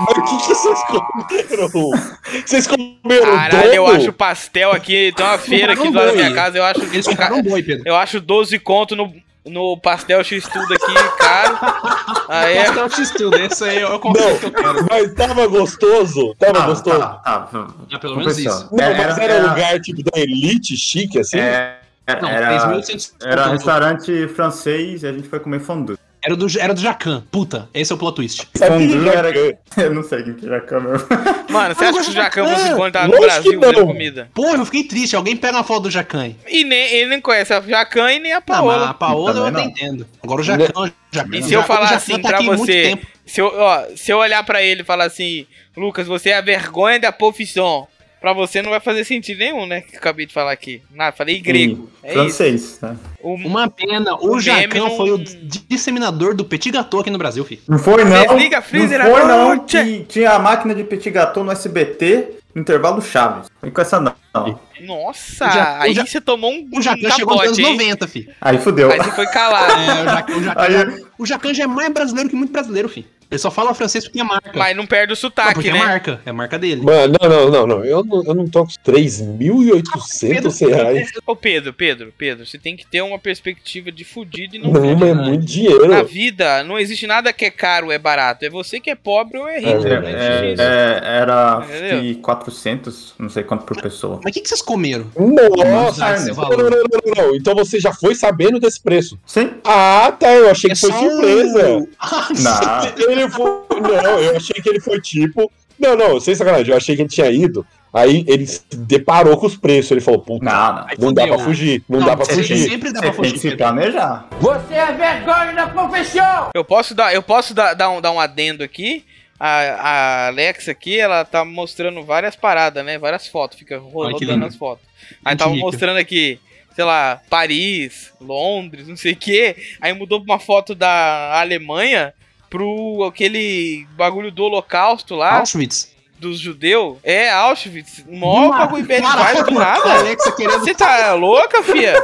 Mas o que, que vocês comeram? Vocês comeram Caralho, eu acho pastel aqui, tem uma feira aqui do lado da minha casa, eu acho. Eles compraram um boi, Pedro. Eu acho 12 conto no, no pastel X-Tudo aqui, caro. Aí é. Pastel X-Tudo, esse aí é o conceito que eu quero. Mas tava gostoso? Tava Ah, gostoso? tá, tá, Ah, pelo menos isso. Não, É, mas era, um lugar tipo da elite chique, assim? é, é, Não, era, 3.800 era restaurante francês e a gente foi comer fondue. Era do, era do Jacan. Puta, esse é o plot twist. Sabe que era... Eu não sei quem que já comeu. Mano, você Eu acha que o Jacan Jacan. bom tá no Brasil não. fazendo comida? Porra, eu fiquei triste. Alguém pega uma foto do Jacan. E nem, ele nem conhece a Jacan e nem a Não, mas a Paola. Paola eu até não. entendo. Agora o Jacan, o Jacan. E se eu o falar Jacan assim tá pra você, se eu, ó, se eu olhar pra ele e falar assim, Lucas, você é a vergonha da profissão. Pra você não vai fazer sentido nenhum, né? Que eu acabei de falar aqui. Nada, falei grego. É isso. francês, né? O, Uma pena, o, O Jacan não- foi o disseminador do petit gâteau aqui no Brasil, filho. Não foi não. Desliga a não freezer foi não. que Tinha a máquina de petit gâteau no SBT, intervalo Chaves. Foi com essa não. Nossa, O Ja- o aí você tomou um, O Jacan um chegou nos anos capote, hein? 90, filho. Aí fudeu. Aí você foi calado. É, o Jacan, o Jacan, Aí- já, o Jacan já é mais brasileiro que muito brasileiro, filho. Ele só fala francês porque é marca. Mas não perde o Não, sotaque, porque né? é marca. É a marca dele. Mano, não, não, não, não. Eu não, eu não tô com 3.800 reais. Ô Pedro, Pedro, Pedro, você tem que ter uma perspectiva de fudido e não Não, mas é muito dinheiro. Na vida, não existe nada que é caro ou é barato. É você que é pobre ou é rico. É, não É, existe isso. é, era Entendeu? que 400, não sei quanto por pessoa. Mas o que, que vocês comeram? Nossa, não, não, não, não, não, não. Então você já foi sabendo desse preço. Sim. Ah, tá. Eu achei É que foi surpresa. Não. Ele foi. Não, eu achei que ele foi tipo. Não, não, sem sacanagem. Eu achei que ele tinha ido Aí ele se deparou com os preços. Ele falou: Puta, Não, não. não dá pra fugir. Não, dá pra você fugir. Sempre dá Você pra tem que fugir. se planejar. Eu posso dar, eu posso dar, dar, um, dar um adendo aqui. A, a Alexa aqui, ela tá mostrando várias paradas, né? Várias fotos, fica rodando as fotos. Aí tava mostrando aqui, sei lá, Paris, Londres, não sei o quê. Aí mudou pra uma foto da Alemanha pro aquele bagulho do holocausto lá, Auschwitz. dos judeus. É, Auschwitz. Uma- bagulho vibes do nada. Alexa querendo Você tá louca, fia?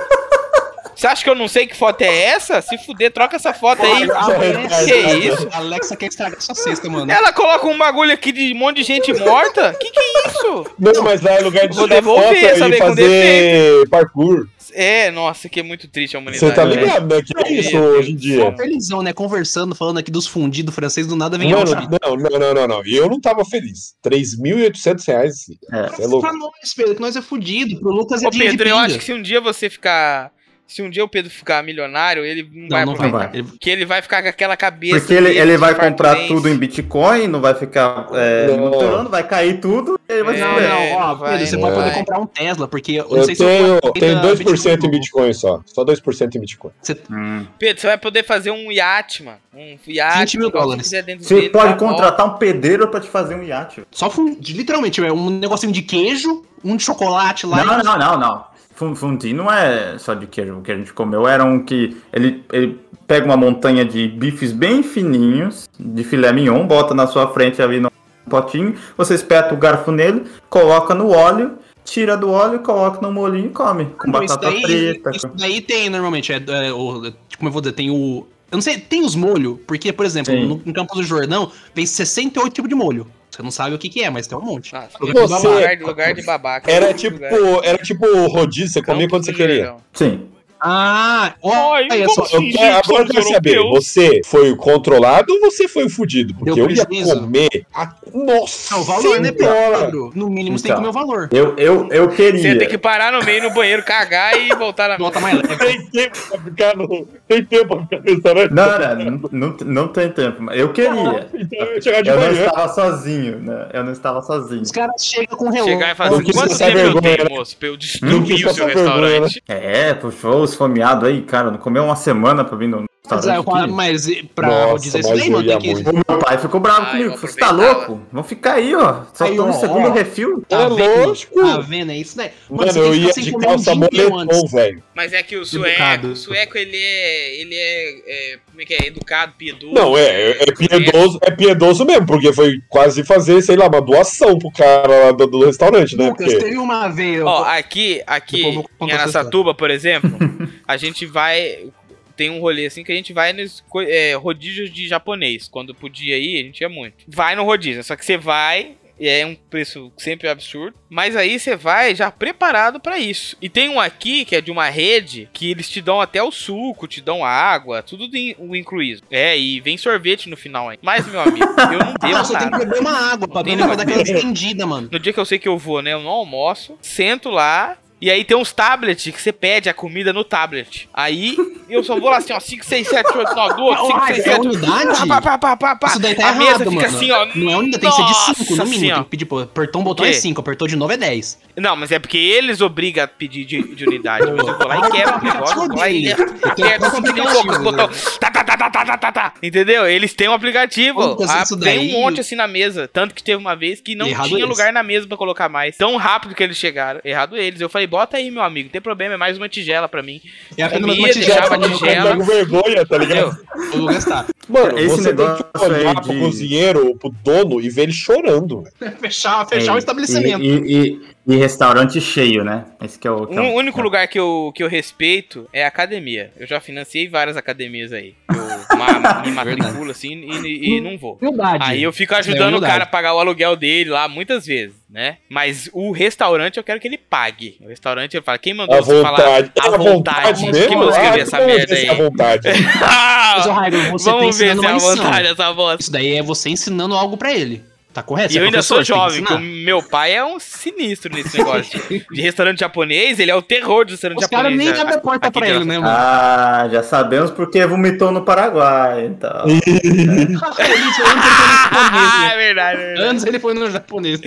Você acha que eu não sei que foto é essa? Se fuder, troca essa foto aí. A Alexa, Que isso? A Alexa quer estragar sua cesta, mano. Ela coloca um bagulho aqui de um monte de gente morta? Que que é isso? Não, mas lá é lugar de Vou devolver foto essa e com fazer parkour. É, nossa, que é muito triste a humanidade. Você tá né? ligado, né? Que é isso Meu Deus hoje em dia. Só felizão, né? Conversando, falando aqui dos fundidos francês, do nada vem não, não, não, não, não. E eu não tava feliz. 3.800 reais. É. É louco. Pra nós, Pedro, que nós é fudido. Pro Lucas é Ô, Pedro, eu acho que se um dia você ficar. Se um dia o Pedro ficar milionário, ele não, vai Não, não aproveitar. vai. Ele- Porque ele vai ficar com aquela cabeça. Porque ele, ele vai comprar tudo em Bitcoin, não vai ficar é, Não. vai cair tudo, ele vai É. se Não, não, ó, vai, Pedro, você não pode vai. poder comprar um Tesla, porque eu não Eu sei se tenho, eu tenho 2% em não. Bitcoin só. Só 2% em Bitcoin. Você Hum. Pedro, você vai poder fazer um iate, mano. Um iate. 20 mil dólares. quiser dentro Você dele, pode volta. contratar um pedreiro pra te fazer um iate. só fun... literalmente, é um negocinho de queijo, um de chocolate lá Não, e não, não, não. Fun- Fundi não é só de queijo. O que a gente comeu era um que ele, ele pega uma montanha de bifes bem fininhos, de filé mignon, bota na sua frente ali no potinho, você espeta o garfo nele, coloca no óleo, tira do óleo, coloca no molinho e come. Com Não, isso batata daí, frita. Isso daí tem normalmente, é, é, o, como eu vou dizer, tem o. Eu não sei, tem os molhos, porque, por exemplo, Sim. no, no Campo do Jordão vem 68 tipos de molho. Você não sabe o que, que é, mas tem um monte. Nossa, Você- lugar, de- lugar de babaca. Era tipo, era tipo rodízio, você comia quando você queria. Sim. Ah, olha só. Eu quero, que agora eu somos quero saber, você foi o controlado ou você foi o fudido? Porque eu ia comer a... Nossa o valor, né! Pedro? No mínimo você tem que Então. comer o valor. Eu, eu, eu queria. Você tem que parar no meio no banheiro, cagar e voltar na Volta mais leve. Tem tempo pra ficar no... Tem tempo pra ficar no restaurante? Não, não, não, não, tem tempo. mas Eu queria. Então eu ia chegar de Eu não estava sozinho, né? Eu não estava sozinho. Os caras chegam com relógio. Chegar e falar Não assim, quanto tempo eu vergonha, tenho, né? moço, pra eu destruir o seu né? restaurante? É, puxou os esfomeados aí, cara. Não comeu uma semana pra vir no Mas, é, aqui. mas pra Nossa, dizer isso daí, mano, tem que. muito. O meu pai ficou bravo Ah, comigo. Você tá louco? Vamos ficar aí, ó. Só Aí, tô no segundo ó. refil. Tá É vendo? lógico. Tá vendo? É isso daí. Mano, você eu que ia de um calça moletom, velho. Mas é que o sueco, o sueco ele é, ele é, é, como é que é, educado, piedoso. Não, é, é, é piedoso, é piedoso mesmo, porque foi quase fazer, sei lá, uma doação pro cara lá do, do restaurante, né? Lucas, Porque... teve uma vez. Ó, aqui, aqui em Aracatuba, por exemplo, a gente vai. Tem um rolê assim que a gente vai nos é, rodízios de japonês. Quando podia ir, a gente ia muito. Vai no rodízio, só que você vai. e É um preço sempre absurdo. Mas aí você vai já preparado pra isso. E tem um aqui que é de uma rede que eles te dão até o suco, te dão água, tudo de- o incluído. É, e vem sorvete no final aí. Mas, meu amigo, eu não devo você tem que nada. beber uma água pra Tem beber vai dar aquela nada. estendida, mano. No dia que eu sei que eu vou, né? Eu não almoço, sento lá. E aí tem uns tablets que você pede a comida no tablet. Aí eu só vou lá assim, ó, 5, 6, 7, 8, 9, 12, 5, Ah, 6, é 7. unidade? Pá, pá, pá, pá, pá. Isso daí tá a errado, mesa fica mano. assim, ó. Não é unidade, tem que ser de 5 no mínimo. Senhora. Tem que pedir, pô, apertou um botão é 5, apertou de novo é 10. Não, mas é porque eles obrigam a pedir de, de unidade. Mas eu vou lá e quebro o negócio, vou lá e aperto assim, o botão. Tá, tá, tá, tá, tá, tá, tá. Entendeu? Eles têm um aplicativo. Ah, tem um monte assim na mesa. Tanto que teve uma vez que não tinha lugar na mesa pra colocar mais. Tão rápido que eles chegaram. Errado eles. Eu falei, bota aí, meu amigo. Não tem problema, é mais uma tigela pra mim. É apenas uma tigela deixava de gelo. Tá com vergonha, tá ligado? Eu vou gastar. Mano, Esse você tem que olhar aí pro de- cozinheiro, pro dono e ver ele chorando. Fechar, fechar o É, estabelecimento. E, e- e restaurante cheio, né? Esse que é o. que é O o- único é. lugar que eu, que eu respeito é a academia. Eu já financiei várias academias aí. Eu ma- me matriculo assim e, e não vou. Humildade. Aí eu fico é ajudando o humildade. cara a pagar o aluguel dele lá muitas vezes, né? Mas o restaurante eu quero que ele pague. O restaurante ele fala, quem mandou A você falar vontade. a É a vontade? mesmo? Quem mandou escrever Ah, essa ver merda aí? é a vontade. Mas, Raigo, você tá Vamos ver ensinando se é a vontade essa voz. Isso daí é você ensinando algo pra ele. Tá correto. E você é eu ainda sou jovem, que ensinar. meu pai é um sinistro nesse negócio. de restaurante japonês, ele é o terror do restaurante Os caras japonês. nem né? abrem a porta pra ele, né, mano? Ah, já sabemos porque vomitou no Paraguai, então. Ah, é verdade. é verdade. Antes ele foi no japonês.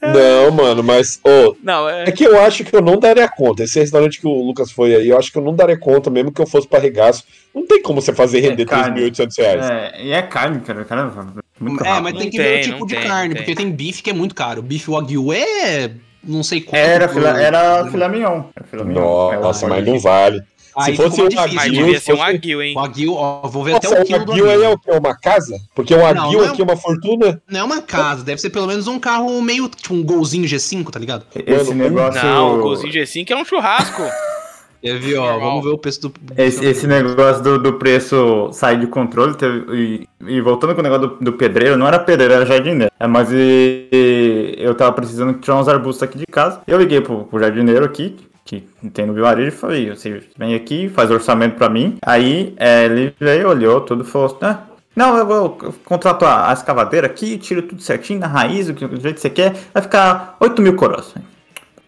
Não, mano, mas. ô, Não, é. é que eu acho que eu não daria conta. Esse restaurante que o Lucas foi aí, eu acho que eu não daria conta, mesmo que eu fosse pra regaço. Não tem como você fazer render É carne. 3.800 reais. É, e é carne, cara. cara muito É, rápido. mas Não tem que tem, ver o não tipo de tem, carne, não tem. porque tem bife que é muito caro. Bife Wagyu é. Não sei quanto. Era, filé, era filé mignon. Nossa, É, mas não vale. Aí Se fosse um difícil, Mas devia ser um aguil, hein? Wagyu, ó, vou ver Nossa, até o o quilo do Wagyu aí é o que? Uma casa? Porque o Wagyu não é aqui é uma fortuna. Não é uma casa, deve ser pelo menos um carro meio, tipo um golzinho G5, tá ligado? Esse negócio. Não, o golzinho G5 é um churrasco. Quer ver, ó, Normal. vamos ver o preço do... Esse, esse negócio do, do preço sair de controle teve- e, e voltando com o negócio do, do pedreiro, não era pedreiro, era jardineiro. É, mas e- e eu tava precisando tirar uns arbustos aqui de casa. Eu liguei pro, pro jardineiro aqui, que tem no vilarejo, e falei: você vem aqui, faz orçamento pra mim. Aí é, ele veio, olhou tudo e falou: ah, não, eu vou eu contrato a, a escavadeira aqui, tiro tudo certinho na raiz, o, que, do jeito que você quer, vai ficar 8 mil coroas.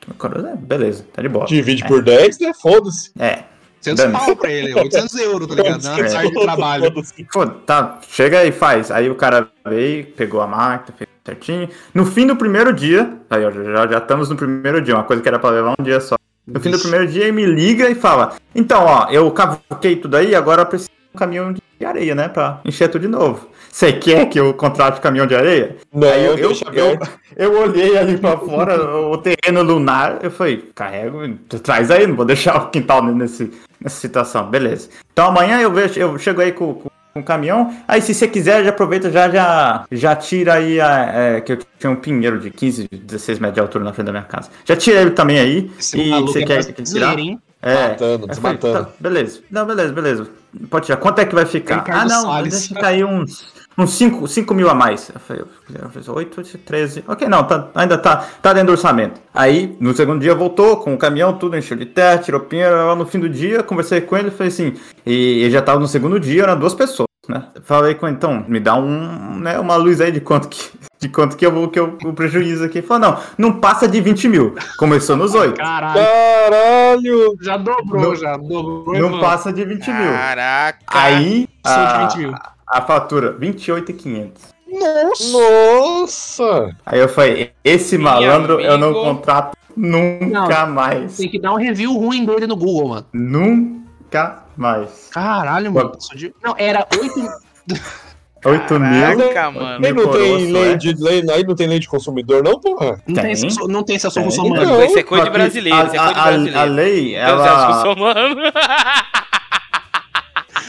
8 mil coroas, é, beleza, tá de boa. Divide por 10, né? Foda-se. É, 800 Dane. pau pra ele, 800 euros, tá ligado? Uma tarde de trabalho. Pô, tá, chega aí, faz. Aí o cara veio, pegou a máquina, fez certinho. No fim do primeiro dia, aí ó, já, já estamos no primeiro dia, uma coisa que era pra levar um dia só. No fim do primeiro dia, ele me liga e fala: Então, ó, eu cavuquei tudo aí, agora eu preciso de um caminhão de areia, né? Pra encher tudo de novo. Você quer que eu contrate caminhão de areia? Não, Aí eu, eu, eu, eu olhei ali pra fora, o terreno lunar, eu falei, carrego, traz aí, não vou deixar o quintal nesse, nessa situação, beleza. Então amanhã eu vejo, eu chego aí com, com, com o caminhão, aí se você quiser, já aproveita, já, já, já tira aí, a, é, que eu tinha um pinheiro de 15, 16 metros de altura na frente da minha casa. Já tira ele também aí, Esse e maluco você é quer brasileiro, tirar? hein? É, Matando, eu falei, desmatando. tá, beleza. Não, beleza, beleza. Pode tirar. Quanto é que vai ficar? Ricardo ah, não, Salles. deixa cair uns, uns 5, 5 mil a mais. Eu falei, eu falei, 8, 13. Ok, não, tá, ainda tá, tá dentro do orçamento. Aí, no segundo dia, voltou com o caminhão, tudo, encheu de terra, tirou pinheiro. No fim do dia, conversei com ele e falei assim. E ele já tava no segundo dia, eram duas pessoas. Né? Falei com ele, então, me dá um, né, uma luz aí de quanto que, de quanto que eu vou, que eu, o prejuízo aqui. Ele falou, não, não passa de 20 mil. Começou nos 8. Caralho, Caralho! já dobrou, Não- já dobrou. Não irmão. passa de 20 mil. Caraca. Aí, a, 20 mil. a fatura, 28,500. Nossa! Aí eu falei, esse Meu malandro eu não amigo. contrato nunca mais. Tem que dar um review ruim dele no Google, mano. Nunca mais. Caralho, mano. De- Não, era 8... 8 mil. Caraca, mano. Aí não tem lei é? de lei, aí não tem lei de consumidor, não, porra? Não tem, Tem. essa, não tem essa solução, mano. Não. Isso é coisa de brasileiro, a, isso é coisa de a- a- brasileiro. a lei, Celso ela... Russomano.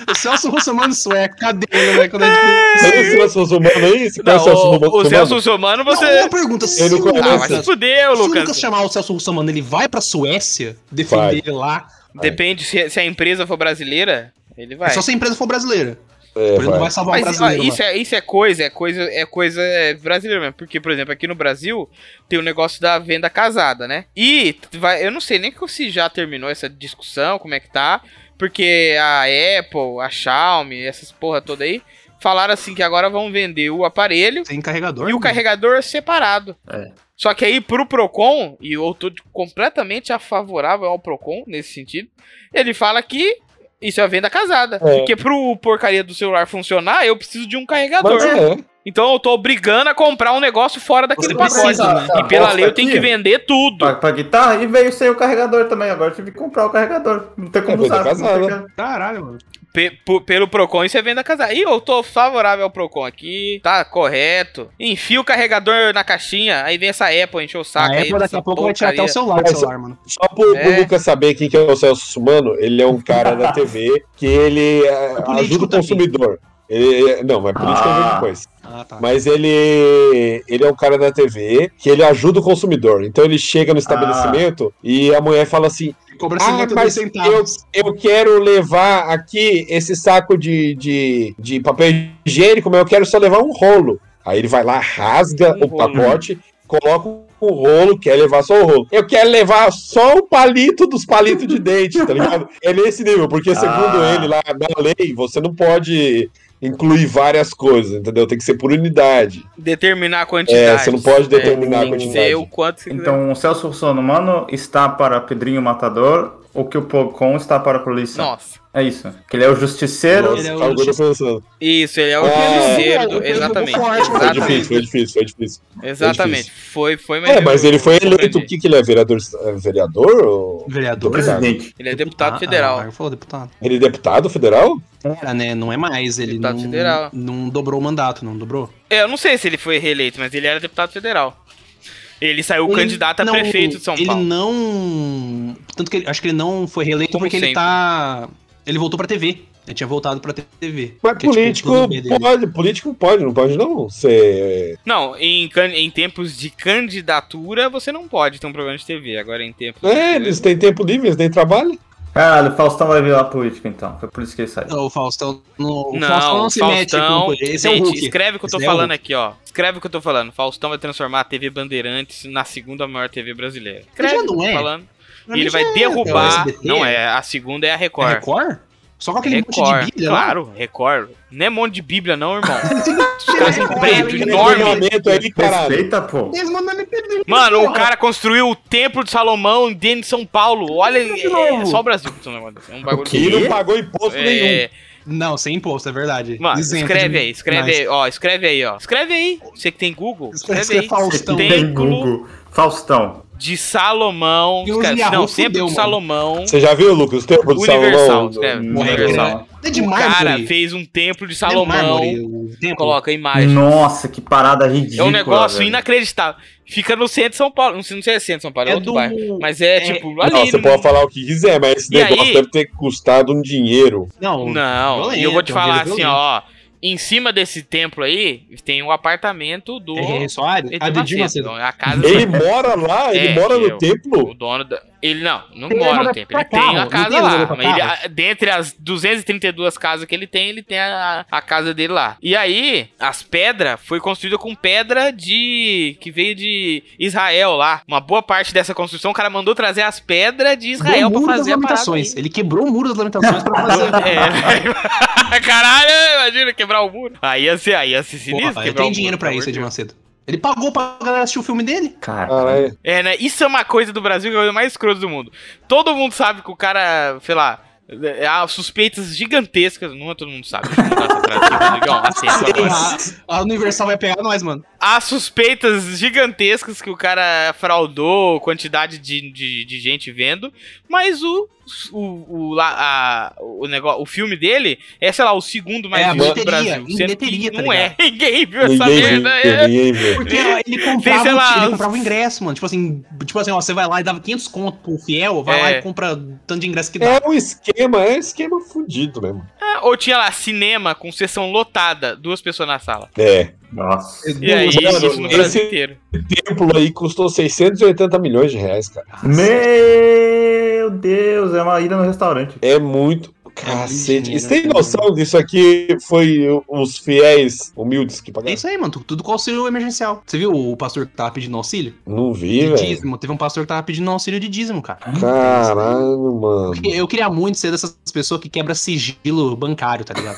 O Celso Russomano sueco, cadê ele, né? Quando a gente... Você conhece o Celso Humano aí? Você Não, o Celso o, o Russomano? Celso Russomano, Não, você... uma pergunta, se Ele o não conhece. Ah, vai Lucas, se fuder, se o Lucas. Lucas chamar o Celso Russomano, ele vai pra Suécia defender Vai. ele lá? Depende, se, se a empresa for brasileira, ele vai. É só se a empresa for brasileira. É, ele não vai. salvar o Mas ó, brasileiro isso, é, isso é coisa, é coisa, é coisa brasileira mesmo. Porque, por exemplo, aqui no Brasil tem o negócio da venda casada, né? E vai, eu não sei nem se já terminou essa discussão, como é que tá. Porque a Apple, a Xiaomi, essas porra toda aí, falaram assim que agora vão vender o aparelho Tem carregador. e o mano. carregador separado. É. Só que aí pro Procon, e eu tô completamente a favorável ao Procon nesse sentido, ele fala que isso é a venda casada. É. Porque pro porcaria do celular funcionar, eu preciso de um carregador. Mas é. Então eu tô obrigando a comprar um negócio fora daquele Você pacote. precisa, né? E pela lei eu tenho que vender tudo. Pra, pra guitarra e veio sem o carregador também. Agora eu tive que comprar o carregador. Não tem como É, usar. não tem Caralho, mano. Pu- pelo Procon isso é venda casada. E eu tô favorável ao Procon aqui. Tá correto. Enfia o carregador na caixinha. Aí vem essa Apple encher o saco. a aí Apple daqui a pouco vai tirar até o celular do Mas- celular, mano. Só pro, pro É. Lucas saber quem que é o Celso Sumano, ele é um cara da TV que ele é, político ajuda o também. Ele, não, mas política eu Ah. vejo depois. Ah, tá. Mas ele, ele é um cara da TV que ele ajuda o consumidor. Então ele chega no estabelecimento e a mulher fala assim: Ah, 52 mas centavos. Eu quero levar aqui esse saco de, de, de papel higiênico, mas eu quero só levar um rolo. Aí ele vai lá, rasga Um o rolo. pacote, coloca o rolo, quer levar só o rolo. Eu quero levar só o palito dos palitos de dente, tá ligado? É nesse nível, porque segundo Ah. ele lá na lei, você não pode incluir várias coisas, entendeu? Tem que ser por unidade. Determinar a quantidade. É, você não pode determinar a Tem que quantidade. ser o quanto quiser. Então, o Celso Russomano está para Pedrinho Matador, o que o Pocon está para a polícia. Nossa. É isso. Que ele é o justiceiro. Nossa, Ele é o sabe o que eu tô pensando. Isso, ele é o Ah, justiceiro. Exatamente. Foi difícil, foi difícil, foi difícil. Exatamente. Foi, foi É, mas ele foi eleito, o que que ele é? Vereador? é vereador ou... Vereador. Presidente. Ele é deputado federal. Ah, falou deputado. Ele é deputado federal? Era, né? Não é mais. Ele Deputado não, federal. não dobrou o mandato, não dobrou? É, Eu não sei se ele foi reeleito, mas ele era deputado federal. Ele saiu Ele- candidato a não, prefeito de São ele Paulo. não. Tanto que ele- acho que ele não foi reeleito Como porque ele sempre. tá. Ele voltou pra TV. Ele tinha voltado pra TV. Mas Que tipo, político o plano B dele. pode, político pode, não pode não ser... Não, em, em tempos de candidatura você não pode ter um programa de TV. Agora em tempos. É, eles têm tempo livre, eles têm trabalho. Caralho, o Faustão vai virar político então. Foi por isso que ele saiu. O Faustão não, o Não, Faustão não Faustão, se mete com Esse é o gente, Hulk. escreve o que eu tô Esse é falando Hulk. aqui, ó. Escreve o que eu tô falando. Faustão vai transformar a TV Bandeirantes na segunda maior TV brasileira. Escreve já o que eu não tô é. falando. E ele vai é, derrubar. é não é, a segunda é a É Record. Só com aquele monte Record, de bíblia lá? claro, Record. Não é monte de Bíblia, não, irmão. Os Tem caras têm um Record, prédio tem enorme. Aí, caralho. Respeita, pô. MPB. Mano, o cara construiu o Templo de Salomão dentro de São Paulo. Olha, é, novo. só o Brasil que. É um bagulho? E desse. não pagou imposto nenhum. É, Não, sem imposto, é verdade. mano, Isento escreve de- aí, escreve Mas- aí, ó, escreve aí, ó. Escreve aí. Você que tem Google, escreve Escreve aí. Faustão. Tem-. Google. Faustão. De Salomão. Escreve, Yahoo não, sempre fudeu, de. Salomão. Você já viu, Lucas, o tempo do Universal, Salomão? escreve. Não, Universal. É de O cara fez um templo de É Salomão. templo. Coloca a imagem. Nossa, que parada É ridícula. um negócio velho. inacreditável. Fica no centro de São Paulo. Não sei, não sei se é centro de São Paulo, é, É outro do- bairro. Mas é, é- tipo, Não, ali. você no- pode falar o que quiser, mas esse E negócio aí- deve ter custado um dinheiro. Não, Não, e eu vou te violento, falar assim, ó. Em cima desse templo aí, tem um apartamento do. É, Soares? Edir Macedo. Macedo. A casa Ele mora lá, ele É, mora no eu- templo. O dono da. Ele não, não Tem mora no templo. Ele tem a casa lá. ele- dentre as 232 casas que ele tem, ele tem a, a casa dele lá. E aí, as pedras foi construída com pedra de. que veio de Israel lá. Uma boa parte dessa construção, o cara mandou trazer as pedras de Israel pra das fazer a parada. lamentações. Ele quebrou o muro das lamentações pra fazer. É, caralho, imagina quebrar o muro. Aí ia ser, aí ia ser sinistro. Porra, ele quebrar tem o dinheiro pra isso, amor Ele pagou pra galera assistir o filme dele? Cara. É, né? Isso é uma coisa do Brasil que é a coisa mais escrota do mundo. Todo mundo sabe que o cara, sei lá, há suspeitas gigantescas. Não é todo mundo sabe. Aqui, Rodrigão. Aceita agora. a, a Universal vai pegar nós, mano. Há suspeitas gigantescas que o cara fraudou quantidade de, de, de gente vendo, mas o. O, o, a, o, negócio, o filme dele é, sei lá, o segundo mais É, visto do Brasil. em bilheteria, tá não é. ligado? Ninguém viu essa Ninguém viu, merda. É. ninguém viu. Porque ele comprava, o- lá, ele comprava o ingresso, mano. Tipo assim, tipo assim, ó, você vai lá e dava 500 conto pro fiel, vai É. lá e compra tanto de ingresso que dá. É um esquema, é um esquema fudido mesmo. Ou tinha lá cinema com sessão lotada, duas pessoas na sala. É. Nossa. E aí, Mano, isso no Brasil esse- inteiro. templo aí custou 680 milhões de reais, cara. Meu Deus, é uma ida no restaurante. É muito. Cacete. Você tem noção disso aqui foi os fiéis humildes que É pagaram? isso aí, mano. tu- Tudo com auxílio emergencial. Você viu o pastor que tava pedindo auxílio? Não vi, De velho. dízimo. Teve um pastor que tava pedindo auxílio de dízimo, cara. Caralho, mano. Eu queria muito ser dessas pessoas que quebra sigilo bancário, tá ligado?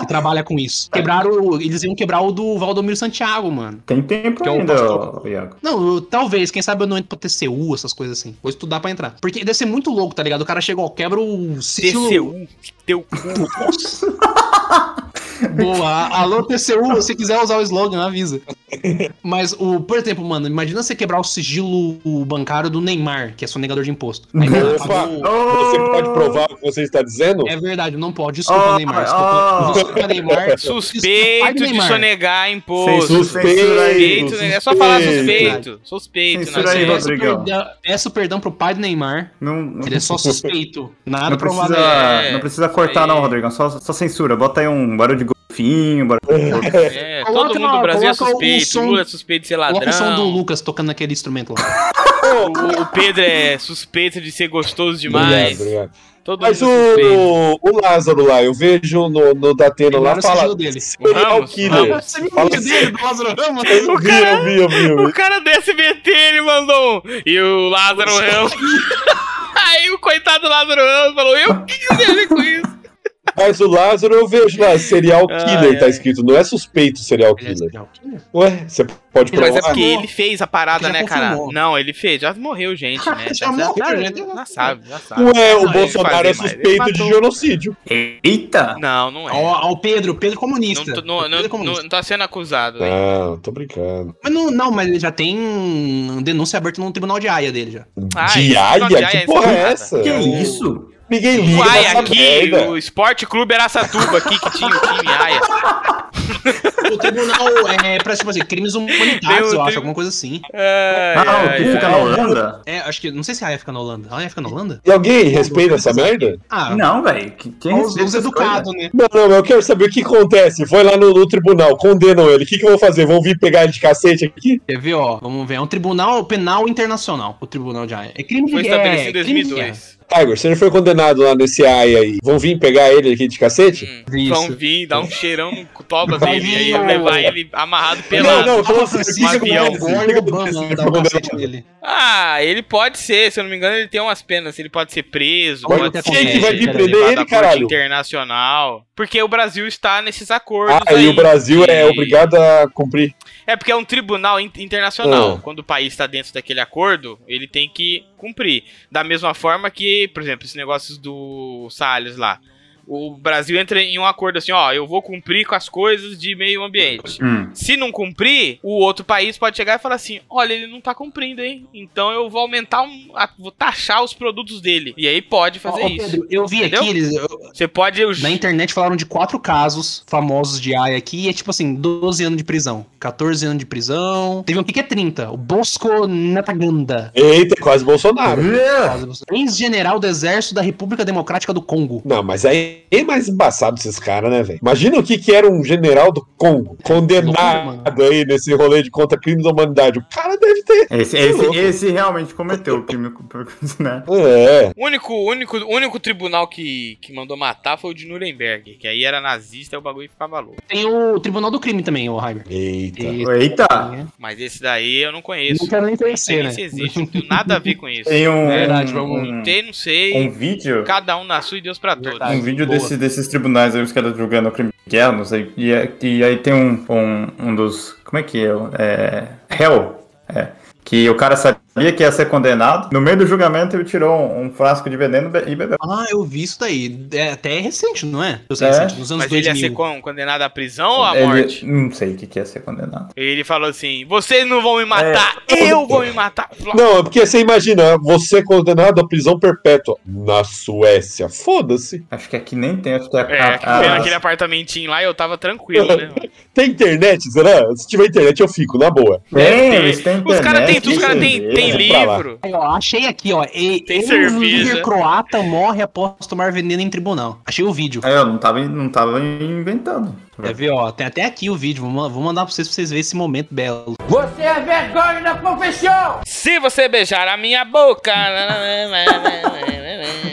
Que trabalha com isso. Quebraram. o- Eles iam quebrar o do Valdomiro Santiago, mano. Tem tempo Que é o ainda, ô, Iago. Não, eu- talvez, quem sabe eu não entro pra TCU, essas coisas assim. Vou estudar pra entrar. Porque deve ser muito louco, tá ligado? O cara chegou, quebra o sigilo. TCU, teu cu. Boa. Alô, TCU, se quiser usar o slogan, avisa. Mas, o, por exemplo, mano, imagina você quebrar o sigilo bancário do Neymar, que é sonegador de imposto. Aí, Opa, pagou- você pode provar o que você está dizendo? É verdade, não pode. Desculpa, Oh, Neymar. Desculpa, oh. desculpa Neymar. Desculpa, Suspeito do de sonegar imposto. Aí. Suspeito, né? É só falar suspeito. suspeito. Suspeito, Censura né? aí, Peço Rodrigão. perdão, peço perdão pro pai do Neymar. Não, não, Ele é só suspeito. Nada não provável. precisa, É, não precisa cortar, não, aí. Rodrigão. Só, só censura. Bota aí um barulho de Barulho de... É, Coloca todo mundo do Brasil é o suspeito. som- Lula é suspeito de ser Coloca o som do ladrão. Lucas tocando naquele instrumento lá. O, o Pedro é suspeito de ser gostoso demais. Obrigado, obrigado. Todo Mas é suspeito. o, o Lázaro lá, eu vejo no, no Datena lá, o fala dele. serial Ramos, killer. Ramos. Você viu o Fala vídeo dele do Lázaro Ramos? Eu vi, eu vi, eu vi, eu vi. O cara do SBT, ele mandou um. E o Lázaro Ramos. Aí o coitado do Lázaro Ramos falou: Eu o que que eu tenho a ver com isso? Mas o Lázaro eu vejo lá, serial Ai, killer, tá ai. escrito. Não é suspeito serial é killer. serial killer? Ué, você pode Ele Mas é provar? porque morreu. ele fez a parada, Já né, cara? Não, ele fez. Já morreu gente, né? Já morreu, já, gente. já sabe, já sabe. Ué, o Bolsonaro é suspeito de genocídio. Eita! Não, não é. Ó, o Pedro, Pedro comunista. Não, não, Pedro não, é comunista. não, não tá sendo acusado. hein? Não, tô brincando. Mas não, não, mas ele já tem denúncia aberta no tribunal de Haia dele já. Ah, de esse Aia? negócio de Que é porra é essa? Que isso? Ninguém liga Uai, nessa aqui, merda. o Esporte Clube Araçatuba aqui, que tinha o time Aia. O tribunal é pra, tipo assim, crimes humanitários, eu acho, alguma coisa assim. Ai, Ah, o que fica ai. na Holanda? É, acho que, não sei se a Haia fica na Holanda. A Haia fica na Holanda? E alguém respeita essa merda? Ah, Não, velho. que- Quem os, respeita os educados, né? Não, não, eu quero saber o que acontece. Foi lá no, no tribunal, condenam ele. O que, que eu vou fazer? Vão vir pegar ele de cacete aqui? Quer ver, ó? Vamos ver. É um tribunal penal internacional, o tribunal de Haia. É crime de Foi guerra. estabelecido em é crime de 2002. Tiger, se ele foi condenado lá nesse AIA aí, vão vir pegar ele aqui de cacete? Hum, vão vir, dar um cheirão no toba dele. E aí levar ele amarrado Não, pelado. não, eu falo Papa assim, o que Francisco que avião. que que. Ah, ele pode ser, se eu não me engano, ele tem umas penas. Ele pode ser preso, pode quem ser que vai vir prender ele, caralho? internacional. Porque o Brasil está nesses acordos. Ah, e aí, o Brasil é e- obrigado a cumprir. É porque é um tribunal in- internacional. Ah. Quando o país está dentro daquele acordo, ele tem que cumprir. Da mesma forma que, por exemplo, esses negócios do Salles lá. O Brasil entra em um acordo assim, ó, eu vou cumprir com as coisas de meio ambiente. Hum. Se não cumprir, o outro país pode chegar e falar assim: olha, ele não tá cumprindo, hein? Então eu vou aumentar, um, a- vou taxar os produtos dele. E aí pode fazer Ó, ó, isso. Pedro, eu vi Entendeu? aqui, eles, eu- Você pode. na internet falaram de quatro casos famosos de Haia aqui, e é tipo assim, 12 anos de prisão, 14 anos de prisão. Teve um que é 30, o Bosco Nataganda. Eita, quase Bolsonaro. Ex-general do Exército da República Democrática do Congo. Não, mas aí é mais embaçado esses caras, né, velho? Imagina o que que era um general do Congo, condenado aí nesse rolê de contra crime da humanidade. O cara deve ter. Esse, esse, esse realmente cometeu o crime, né? É. O único, único, único tribunal que, que mandou matar foi o de Nuremberg, que aí era nazista e o bagulho ficava louco. Tem o Tribunal do Crime também, o Heimer. Eita. Eita. Mas esse daí eu não conheço. Não quero nem Não sei conhecer, né? se existe, não tenho nada a ver com isso. Tem um, Verdade, um, vamos- um, Tem, não sei. um vídeo. Cada um na sua e Deus pra todos. Um vídeo Boa. desse, desses tribunais aí, os caras julgando o crime de guerra, não sei. E, é- e aí tem um, um, um dos. Como é que é? É. Hell. É. Que o cara sabia que ia ser condenado. No meio do julgamento, ele tirou um, um frasco de veneno e bebeu. Ah, eu vi isso daí. É até recente, não é? Eu sei, É. recente, nos anos Mas ele ia 2000. ser con- condenado à prisão ou à Ele- morte? Não sei o que, que ia ser condenado. Ele falou assim: vocês não vão me matar, eu vou me matar. Não, é porque você imagina, você condenado à prisão perpétua na Suécia. Foda-se. Acho que aqui nem tem. Acho que é. É, a- a- foi naquele apartamentinho lá e eu tava tranquilo, né? Tem internet, será? Se tiver internet, eu fico, na boa. Tem, Tem. eles têm Os caras têm, internet, os cara tem, cerveja. Tem livro. Aí, ó, achei aqui, ó. E, Tem cerveja. líder croata morre após tomar veneno em tribunal. Achei o vídeo. É, eu não tava, não tava inventando. Quer ver, ó? Tem até aqui o vídeo. Vou, ma- vou mandar pra vocês pra vocês verem esse momento belo. Se você beijar a minha boca.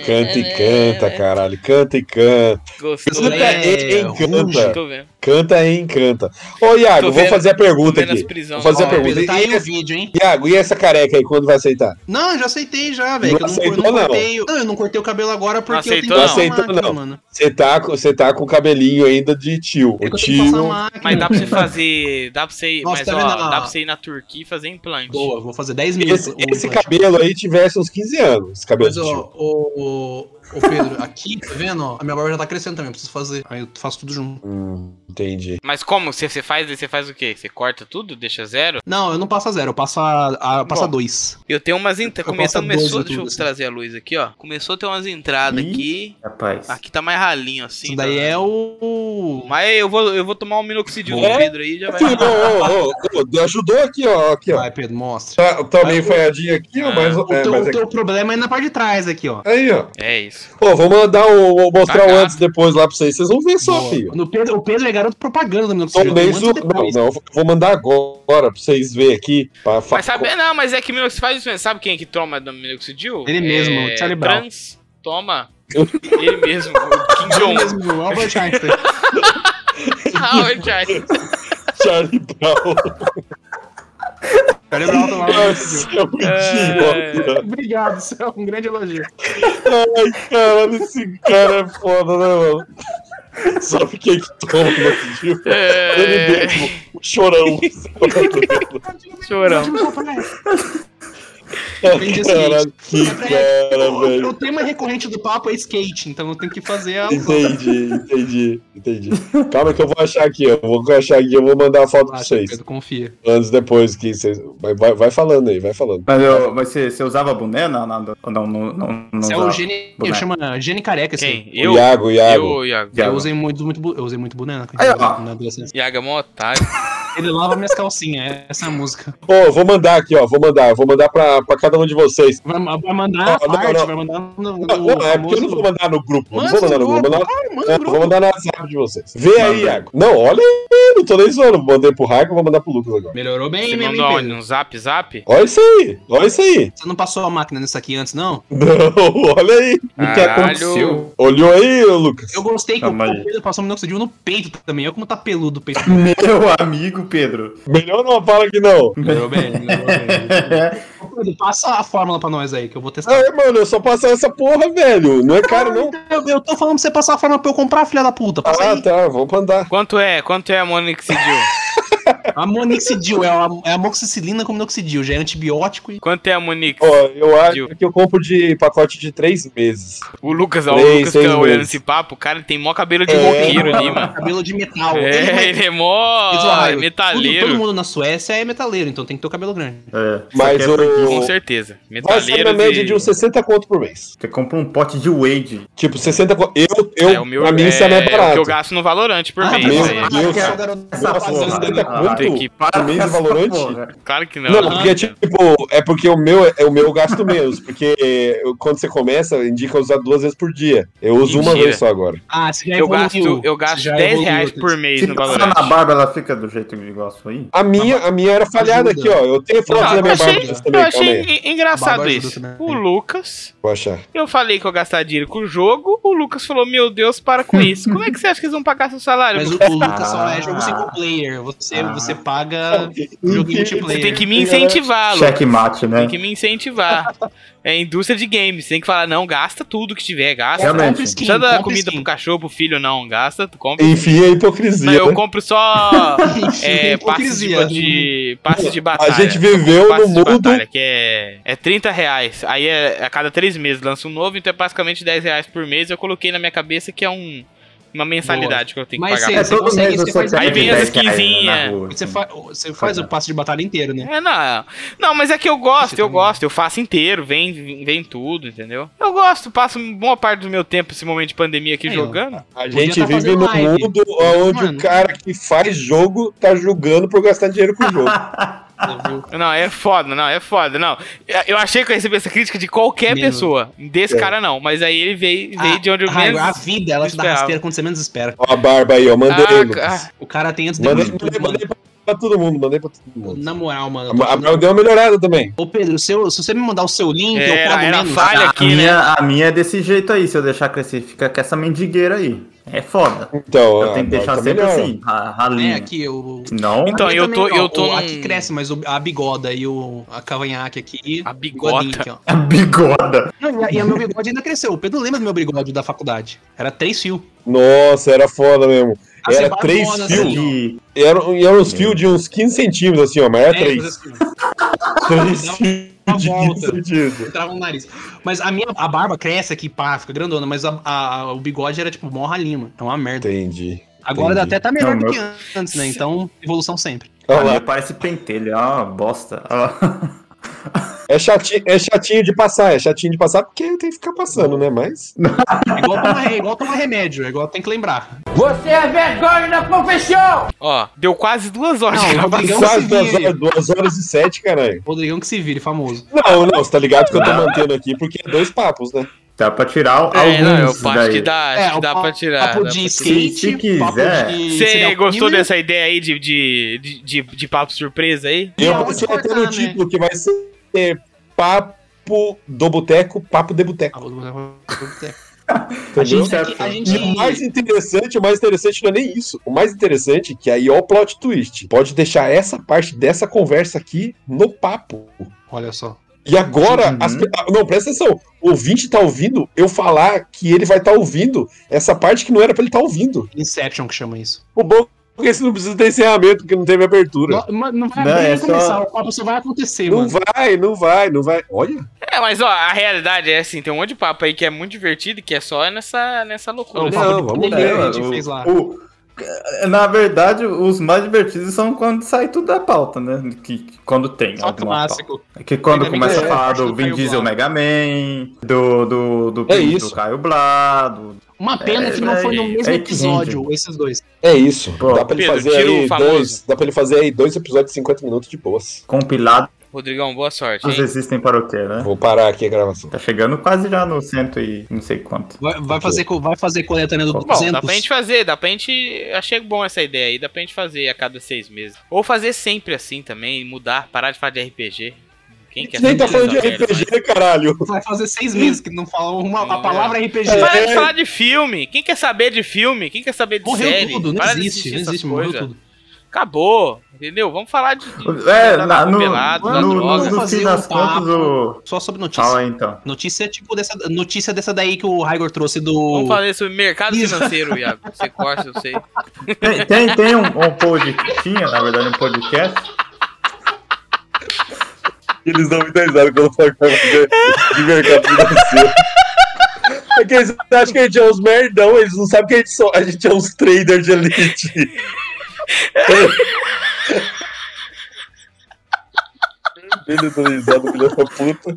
Canta e canta, caralho. Canta e canta. Gostou, Canta né? é e encanta. vendo. Canta e encanta. Ô, Iago, Tô vou vendo- fazer a pergunta vendo aqui. prisão. Vou fazer a Ó, pergunta. Pedro, tá E aí o vídeo, hein? Iago, e essa careca aí, quando vai aceitar? Não, eu já aceitei já, velho. Não eu não, aceitou, eu não não? cortei. Não, eu não cortei o cabelo agora porque Não eu tenho aceitou, que não? a Aceitou, não. mano. Você tá, com- você tá com o cabelinho ainda de tio. É O tio. Mas dá pra você fazer. Dá pra você. Nossa, mas tá ó, dá pra você ir na Turquia e fazer implante. Boa, vou fazer 10 mil. Esse, esse cabelo aí tivesse uns 15 anos. Esse cabelo Mas, de ó, tio. o, o, o Pedro, aqui, tá vendo? ó? A minha barba já tá crescendo também, eu preciso fazer. Aí eu faço tudo junto. Hum, entendi. Mas como? Você, você faz, você faz o quê? Você corta tudo? Deixa zero? Não, eu não passo a zero, eu passo a, a passo a Bom. dois. Eu tenho umas entradas. Começou, deixa eu tudo, assim. trazer a luz aqui, ó. Começou a ter umas entradas aqui. Rapaz. Aqui tá mais ralinho assim. Isso daí tá- é o. Mas eu vou, eu vou tomar um minoxidil do É? Pedro aí e já vai. Filho, ô, ô, ô, ajudou aqui, ó. Aqui, ó. Vai, Pedro, mostra. Tá, tá meio falhadinho aqui, ó, Ah. mas. O, é, teu, mas o é- teu problema é na parte de trás aqui, ó. Aí, ó. É isso. Pô, vou mandar o. Vou mostrar o antes e depois lá pra vocês. Vocês vão ver só, Boa. filho. No Pedro, o Pedro é garoto propaganda do o. e Não, não, eu vou mandar agora pra vocês verem aqui. Pra Mas sabe, não, mas é que minoxidil faz isso mesmo. Sabe quem é que toma do minoxidil? Ele mesmo, é, o Charlie Brown. Trans toma. Ele mesmo, o Kim Ele Jong. mesmo, o Albert Einstein. O Charlie. Charlie Brown. Tomava Nossa, Minoxidil. é um. Obrigado, isso é um grande elogio. Ai, caralho, esse cara é foda, né, mano? Sabe quem que toma dia? É. Ele mesmo, o chorão. Chorão. O seguinte, Caralho, que cara, o, velho. o tema recorrente do papo é skate, então eu tenho que fazer a. Entendi, entendi, entendi. Calma que eu vou achar aqui, eu vou achar aqui, eu vou mandar a foto pra Relaxa, vocês. Pedro, confia. Anos depois que vocês. Vai, vai, vai falando aí, vai falando. Mas, eu, mas você, você usava boné na, na, ou não? Não, não, não Esse é o Gene. boneco. Chama Gene Careca, esse. Quem? O Eu? Iago, o Iago. Eu, Iago. Eu usei muito, muito, eu usei muito boneco Aí, ó. na adolescência. Iago é mó otário. Ele lava minhas calcinhas, essa é a música. Pô, eu vou mandar aqui, ó. Vou mandar, vou mandar pra, pra cada um de vocês. Vai, vai mandar não, parte, não. vai mandar no, no Não, é porque eu não vou mandar no grupo. Não Manda vou mandar no no grupo. Vou mandar, manda é, vou grupo. mandar no WhatsApp de vocês. Vê aí, Iago. Não, olha aí, não tô nem zoando. Mandei pro Raico, vou mandar pro Lucas agora. Melhorou bem, Você bem, mandou? Pedro. No zap zap? Olha isso aí, olha isso aí. Você não passou a máquina nisso aqui antes, não? Não, olha aí. O que aconteceu? Olhou aí, Lucas? Eu gostei que o Calma. Pedro passou um minoxidil no peito também. Olha como tá peludo o peito. Meu amigo Pedro. Melhor não fala que não. Melhorou bem, melhorou bem. Pedro, passa a fórmula pra nós aí, que eu vou testar. Ah, mano, eu só passar essa porra, velho. Não é caro, não. Eu, eu tô falando pra você passar a fórmula pra eu comprar, filha da puta. Passa Ah, aí. tá, vou mandar. Quanto é? Quanto é a Monixidil? A monixidil é a, é a amoxicilina com minoxidil. Já é antibiótico e... Quanto é a Monix? Ó, eu acho que eu compro de pacote de três meses. O Lucas, ó, o Três, Lucas seis fica olhando esse papo, o cara tem mó cabelo de É, roqueiro ali, mano. Cabelo de metal. É, ele é mó Diz o raio, Todo, metaleiro. todo mundo na Suécia é metaleiro, então tem que ter o cabelo grande. É, Mas que é Com o. certeza. Vai ser Metaleiro. na média de uns 60 conto por mês. Você compra um pote de Wade. Tipo, 60 conto. Eu, eu, é, o meu, pra mim, é, isso é mais o que barato. eu gasto no Valorante por Ah, mês. meu é. Deus. Ah, Essa Nossa, porra. 60 Ah, tem que- mês Valorante? porra. Claro que não. Não, porque, tipo, é porque o meu, é o meu eu gasto menos. Porque eu- quando você começa, indica usar duas vezes por dia. Eu uso uma Mentira. vez só agora. Ah, você já Eu evoluiu. gasto, eu gasto já 10 evoluiu, reais por mês Se no Valorant. na barba, ela fica do jeito que gosto aí. A minha, a minha era falhada aqui, ó. Eu tenho foto da eu minha achei, barba também, eu achei en- engraçado isso. O Lucas, Vou achar. eu falei que eu gastar dinheiro com o jogo, o Lucas falou, meu Deus, para com isso. Como é que você acha que eles vão pagar seu salário? Mas o, Lucas? o Lucas só é Ah. jogo single player. Você, Ah. Você paga jogo multiplayer. Você tem que me incentivar, Lucas. Checkmate, né? Tem que me incentivar. É indústria de games. Tem que falar, não, gasta tudo que tiver, gasta. Realmente. Não precisa dar comida skin. pro cachorro, pro filho, não. Gasta, tu compra. Enfim, a hipocrisia. Mas eu né? compro só é, passes de, hipocrisia. de, passes de batalha. A gente viveu no mundo. batalha, que é, é 30 reais. Aí é, a cada três meses lança um novo, então é basicamente 10 reais por mês. Eu coloquei na minha cabeça que é um, uma mensalidade que eu tenho que Mas pagar. É, você todo consegue- mês você faz- Aí vem as 10 reais skinzinhas. Você, fa você faz o passo de batalha inteiro, né? É, não. Não, mas é que eu gosto, Você eu também. gosto. Eu faço inteiro, vem, vem tudo, entendeu? Eu gosto, passo boa parte do meu tempo esse momento de pandemia aqui Aí, ó. jogando. A gente tá vive num mundo onde Mano. o cara que faz jogo tá julgando por gastar dinheiro com o jogo. Viu? Não, é foda, não, é foda, não. Eu achei que eu ia receber essa crítica de qualquer Menos. pessoa. Desse É. cara não, mas aí ele veio, veio Ah, de onde eu Raigo, menos. A vida, ela te dá rasteira quando você menos espera. Ó, a barba aí, ó. Mandei, Ah, Lucas. O cara tem antes de Mandei, mandei, mandei pra todo mundo, mandei pra todo mundo. Na moral, mano. eu A, a deu uma melhorada também. Ô Pedro, se, eu- se você me mandar o seu link, eu Era, pago era menos. falha A aqui, né? minha, a minha é desse jeito aí, se eu deixar crescer, fica com essa mendigueira aí. É foda. Então, Eu tenho que a deixar sempre melhora. assim, ra- É, ralinho. aqui, eu... Não, Então, A eu também, tô- ó, eu tô o- num- Aqui cresce, mas o- a bigoda e o, a cavanhaque aqui... A bigodinho aqui, ó. a bigoda. Não, e, a- e o meu bigode ainda cresceu. O Pedro lembra do meu bigode da faculdade. Era três fios. Nossa, era foda mesmo. Ah, Era três fios. assim, ó. De... Eram, e eram uns fios de uns 15 centímetros, assim, ó, mas era É, três. mas assim, Três fios uma de 15 volta. centímetros. entrava no nariz. Mas a minha a barba cresce aqui, pá, fica grandona, mas a, a- o bigode era tipo mó ralinho. É uma merda. Entendi. Agora entendi. até tá melhor Não, do meu- que antes, né? Então, evolução sempre. Olha parece pentelho, é uma bosta. Ah, É chatinho, é chatinho de passar, é chatinho de passar porque tem que ficar passando, né? Mas. É igual tomar, é igual tomar remédio, é igual tem que lembrar. Ó, deu quase duas horas Não. Rodrigão Quase se duas vire. horas, duas horas e sete, caralho. Rodrigão que se vire, famoso. Não, não, você tá ligado que eu tô mantendo aqui porque é dois papos, né? dá pra tirar alguns É, não, eu acho daí. que dá, acho que dá pra tirar. Papo dá de pra skate, Se- se quiser. Você gostou dessa ideia aí de, de, de, de, de papo surpresa aí? Eu pensei até no né? título que vai ser Papo do Boteco, Papo de Boteco. A gente, a gente, E o mais interessante, o mais interessante não é nem isso. O mais interessante é que aí, ó, o plot twist. Pode deixar essa parte dessa conversa aqui no papo. Olha só. E agora, Uhum. as ah, não, presta atenção. O ouvinte tá ouvindo eu falar que ele vai estar ouvindo essa parte que não era pra ele estar ouvindo. Inception que chama isso. O bom é que esse não precisa ter encerramento, porque não teve abertura. Não, não vai Não, é só- começar, o papo só vai acontecer, Não mano. vai, não vai, não vai. Olha. É, mas ó, a realidade é assim, tem um monte de papo aí que é muito divertido e que é só nessa, nessa loucura. O Não, de vamos ver, que a gente o- fez lá. o- na verdade, os mais divertidos são quando sai tudo da pauta, né? Que, que quando tem. Só alguma pauta. clássico. É que quando Mega Man começa a é, falar do do Vin Diesel. Mega Man, do, do, do, É do isso. Caio Blá, do, Uma pena É, que não foi no é, mesmo é episódio, esses dois. É isso. Pô, dá pra ele Pedro, fazer aí dois. Dá pra ele fazer aí dois episódios de 50 minutos de boas. compilado Rodrigão, boa sorte, Os hein? existem para o quê, né? Vou parar aqui a gravação. Tá chegando quase já no cento e não sei quanto. Vai, vai fazer, vai fazer coletânea do Bom, Bom, 200. dá pra gente fazer, dá pra gente. Achei bom essa ideia aí, dá pra gente fazer a cada seis meses. Ou fazer sempre assim também, mudar, parar de falar de RPG. Quem quer Nem tá saber falando de RPG, caralho. Vai fazer seis meses que não fala uma, a É. palavra RPG. mas- Para É. de falar de filme. Quem quer saber de filme? Quem quer saber de Morreu série? tudo, não Para existe, não existe, morreu tudo. Acabou, entendeu? Vamos falar de. de É, da na- no, pelado, da no, no, droga. no fazer fim um das papo. contas, o. Só sobre notícia. Fala aí então. Notícia tipo dessa, notícia dessa daí que o Raigor trouxe do. Vamos fazer sobre mercado Isso. financeiro, Iago. Você corta, eu sei. Tem, tem, tem um, um podcast, tinha, na verdade, um podcast. Eles dão muita risada quando falam fazer de mercado financeiro. Que eles acham que a gente é uns merdão, eles não sabem que a gente, só, a gente é uns traders de elite. Ele dando risada, filho da puta.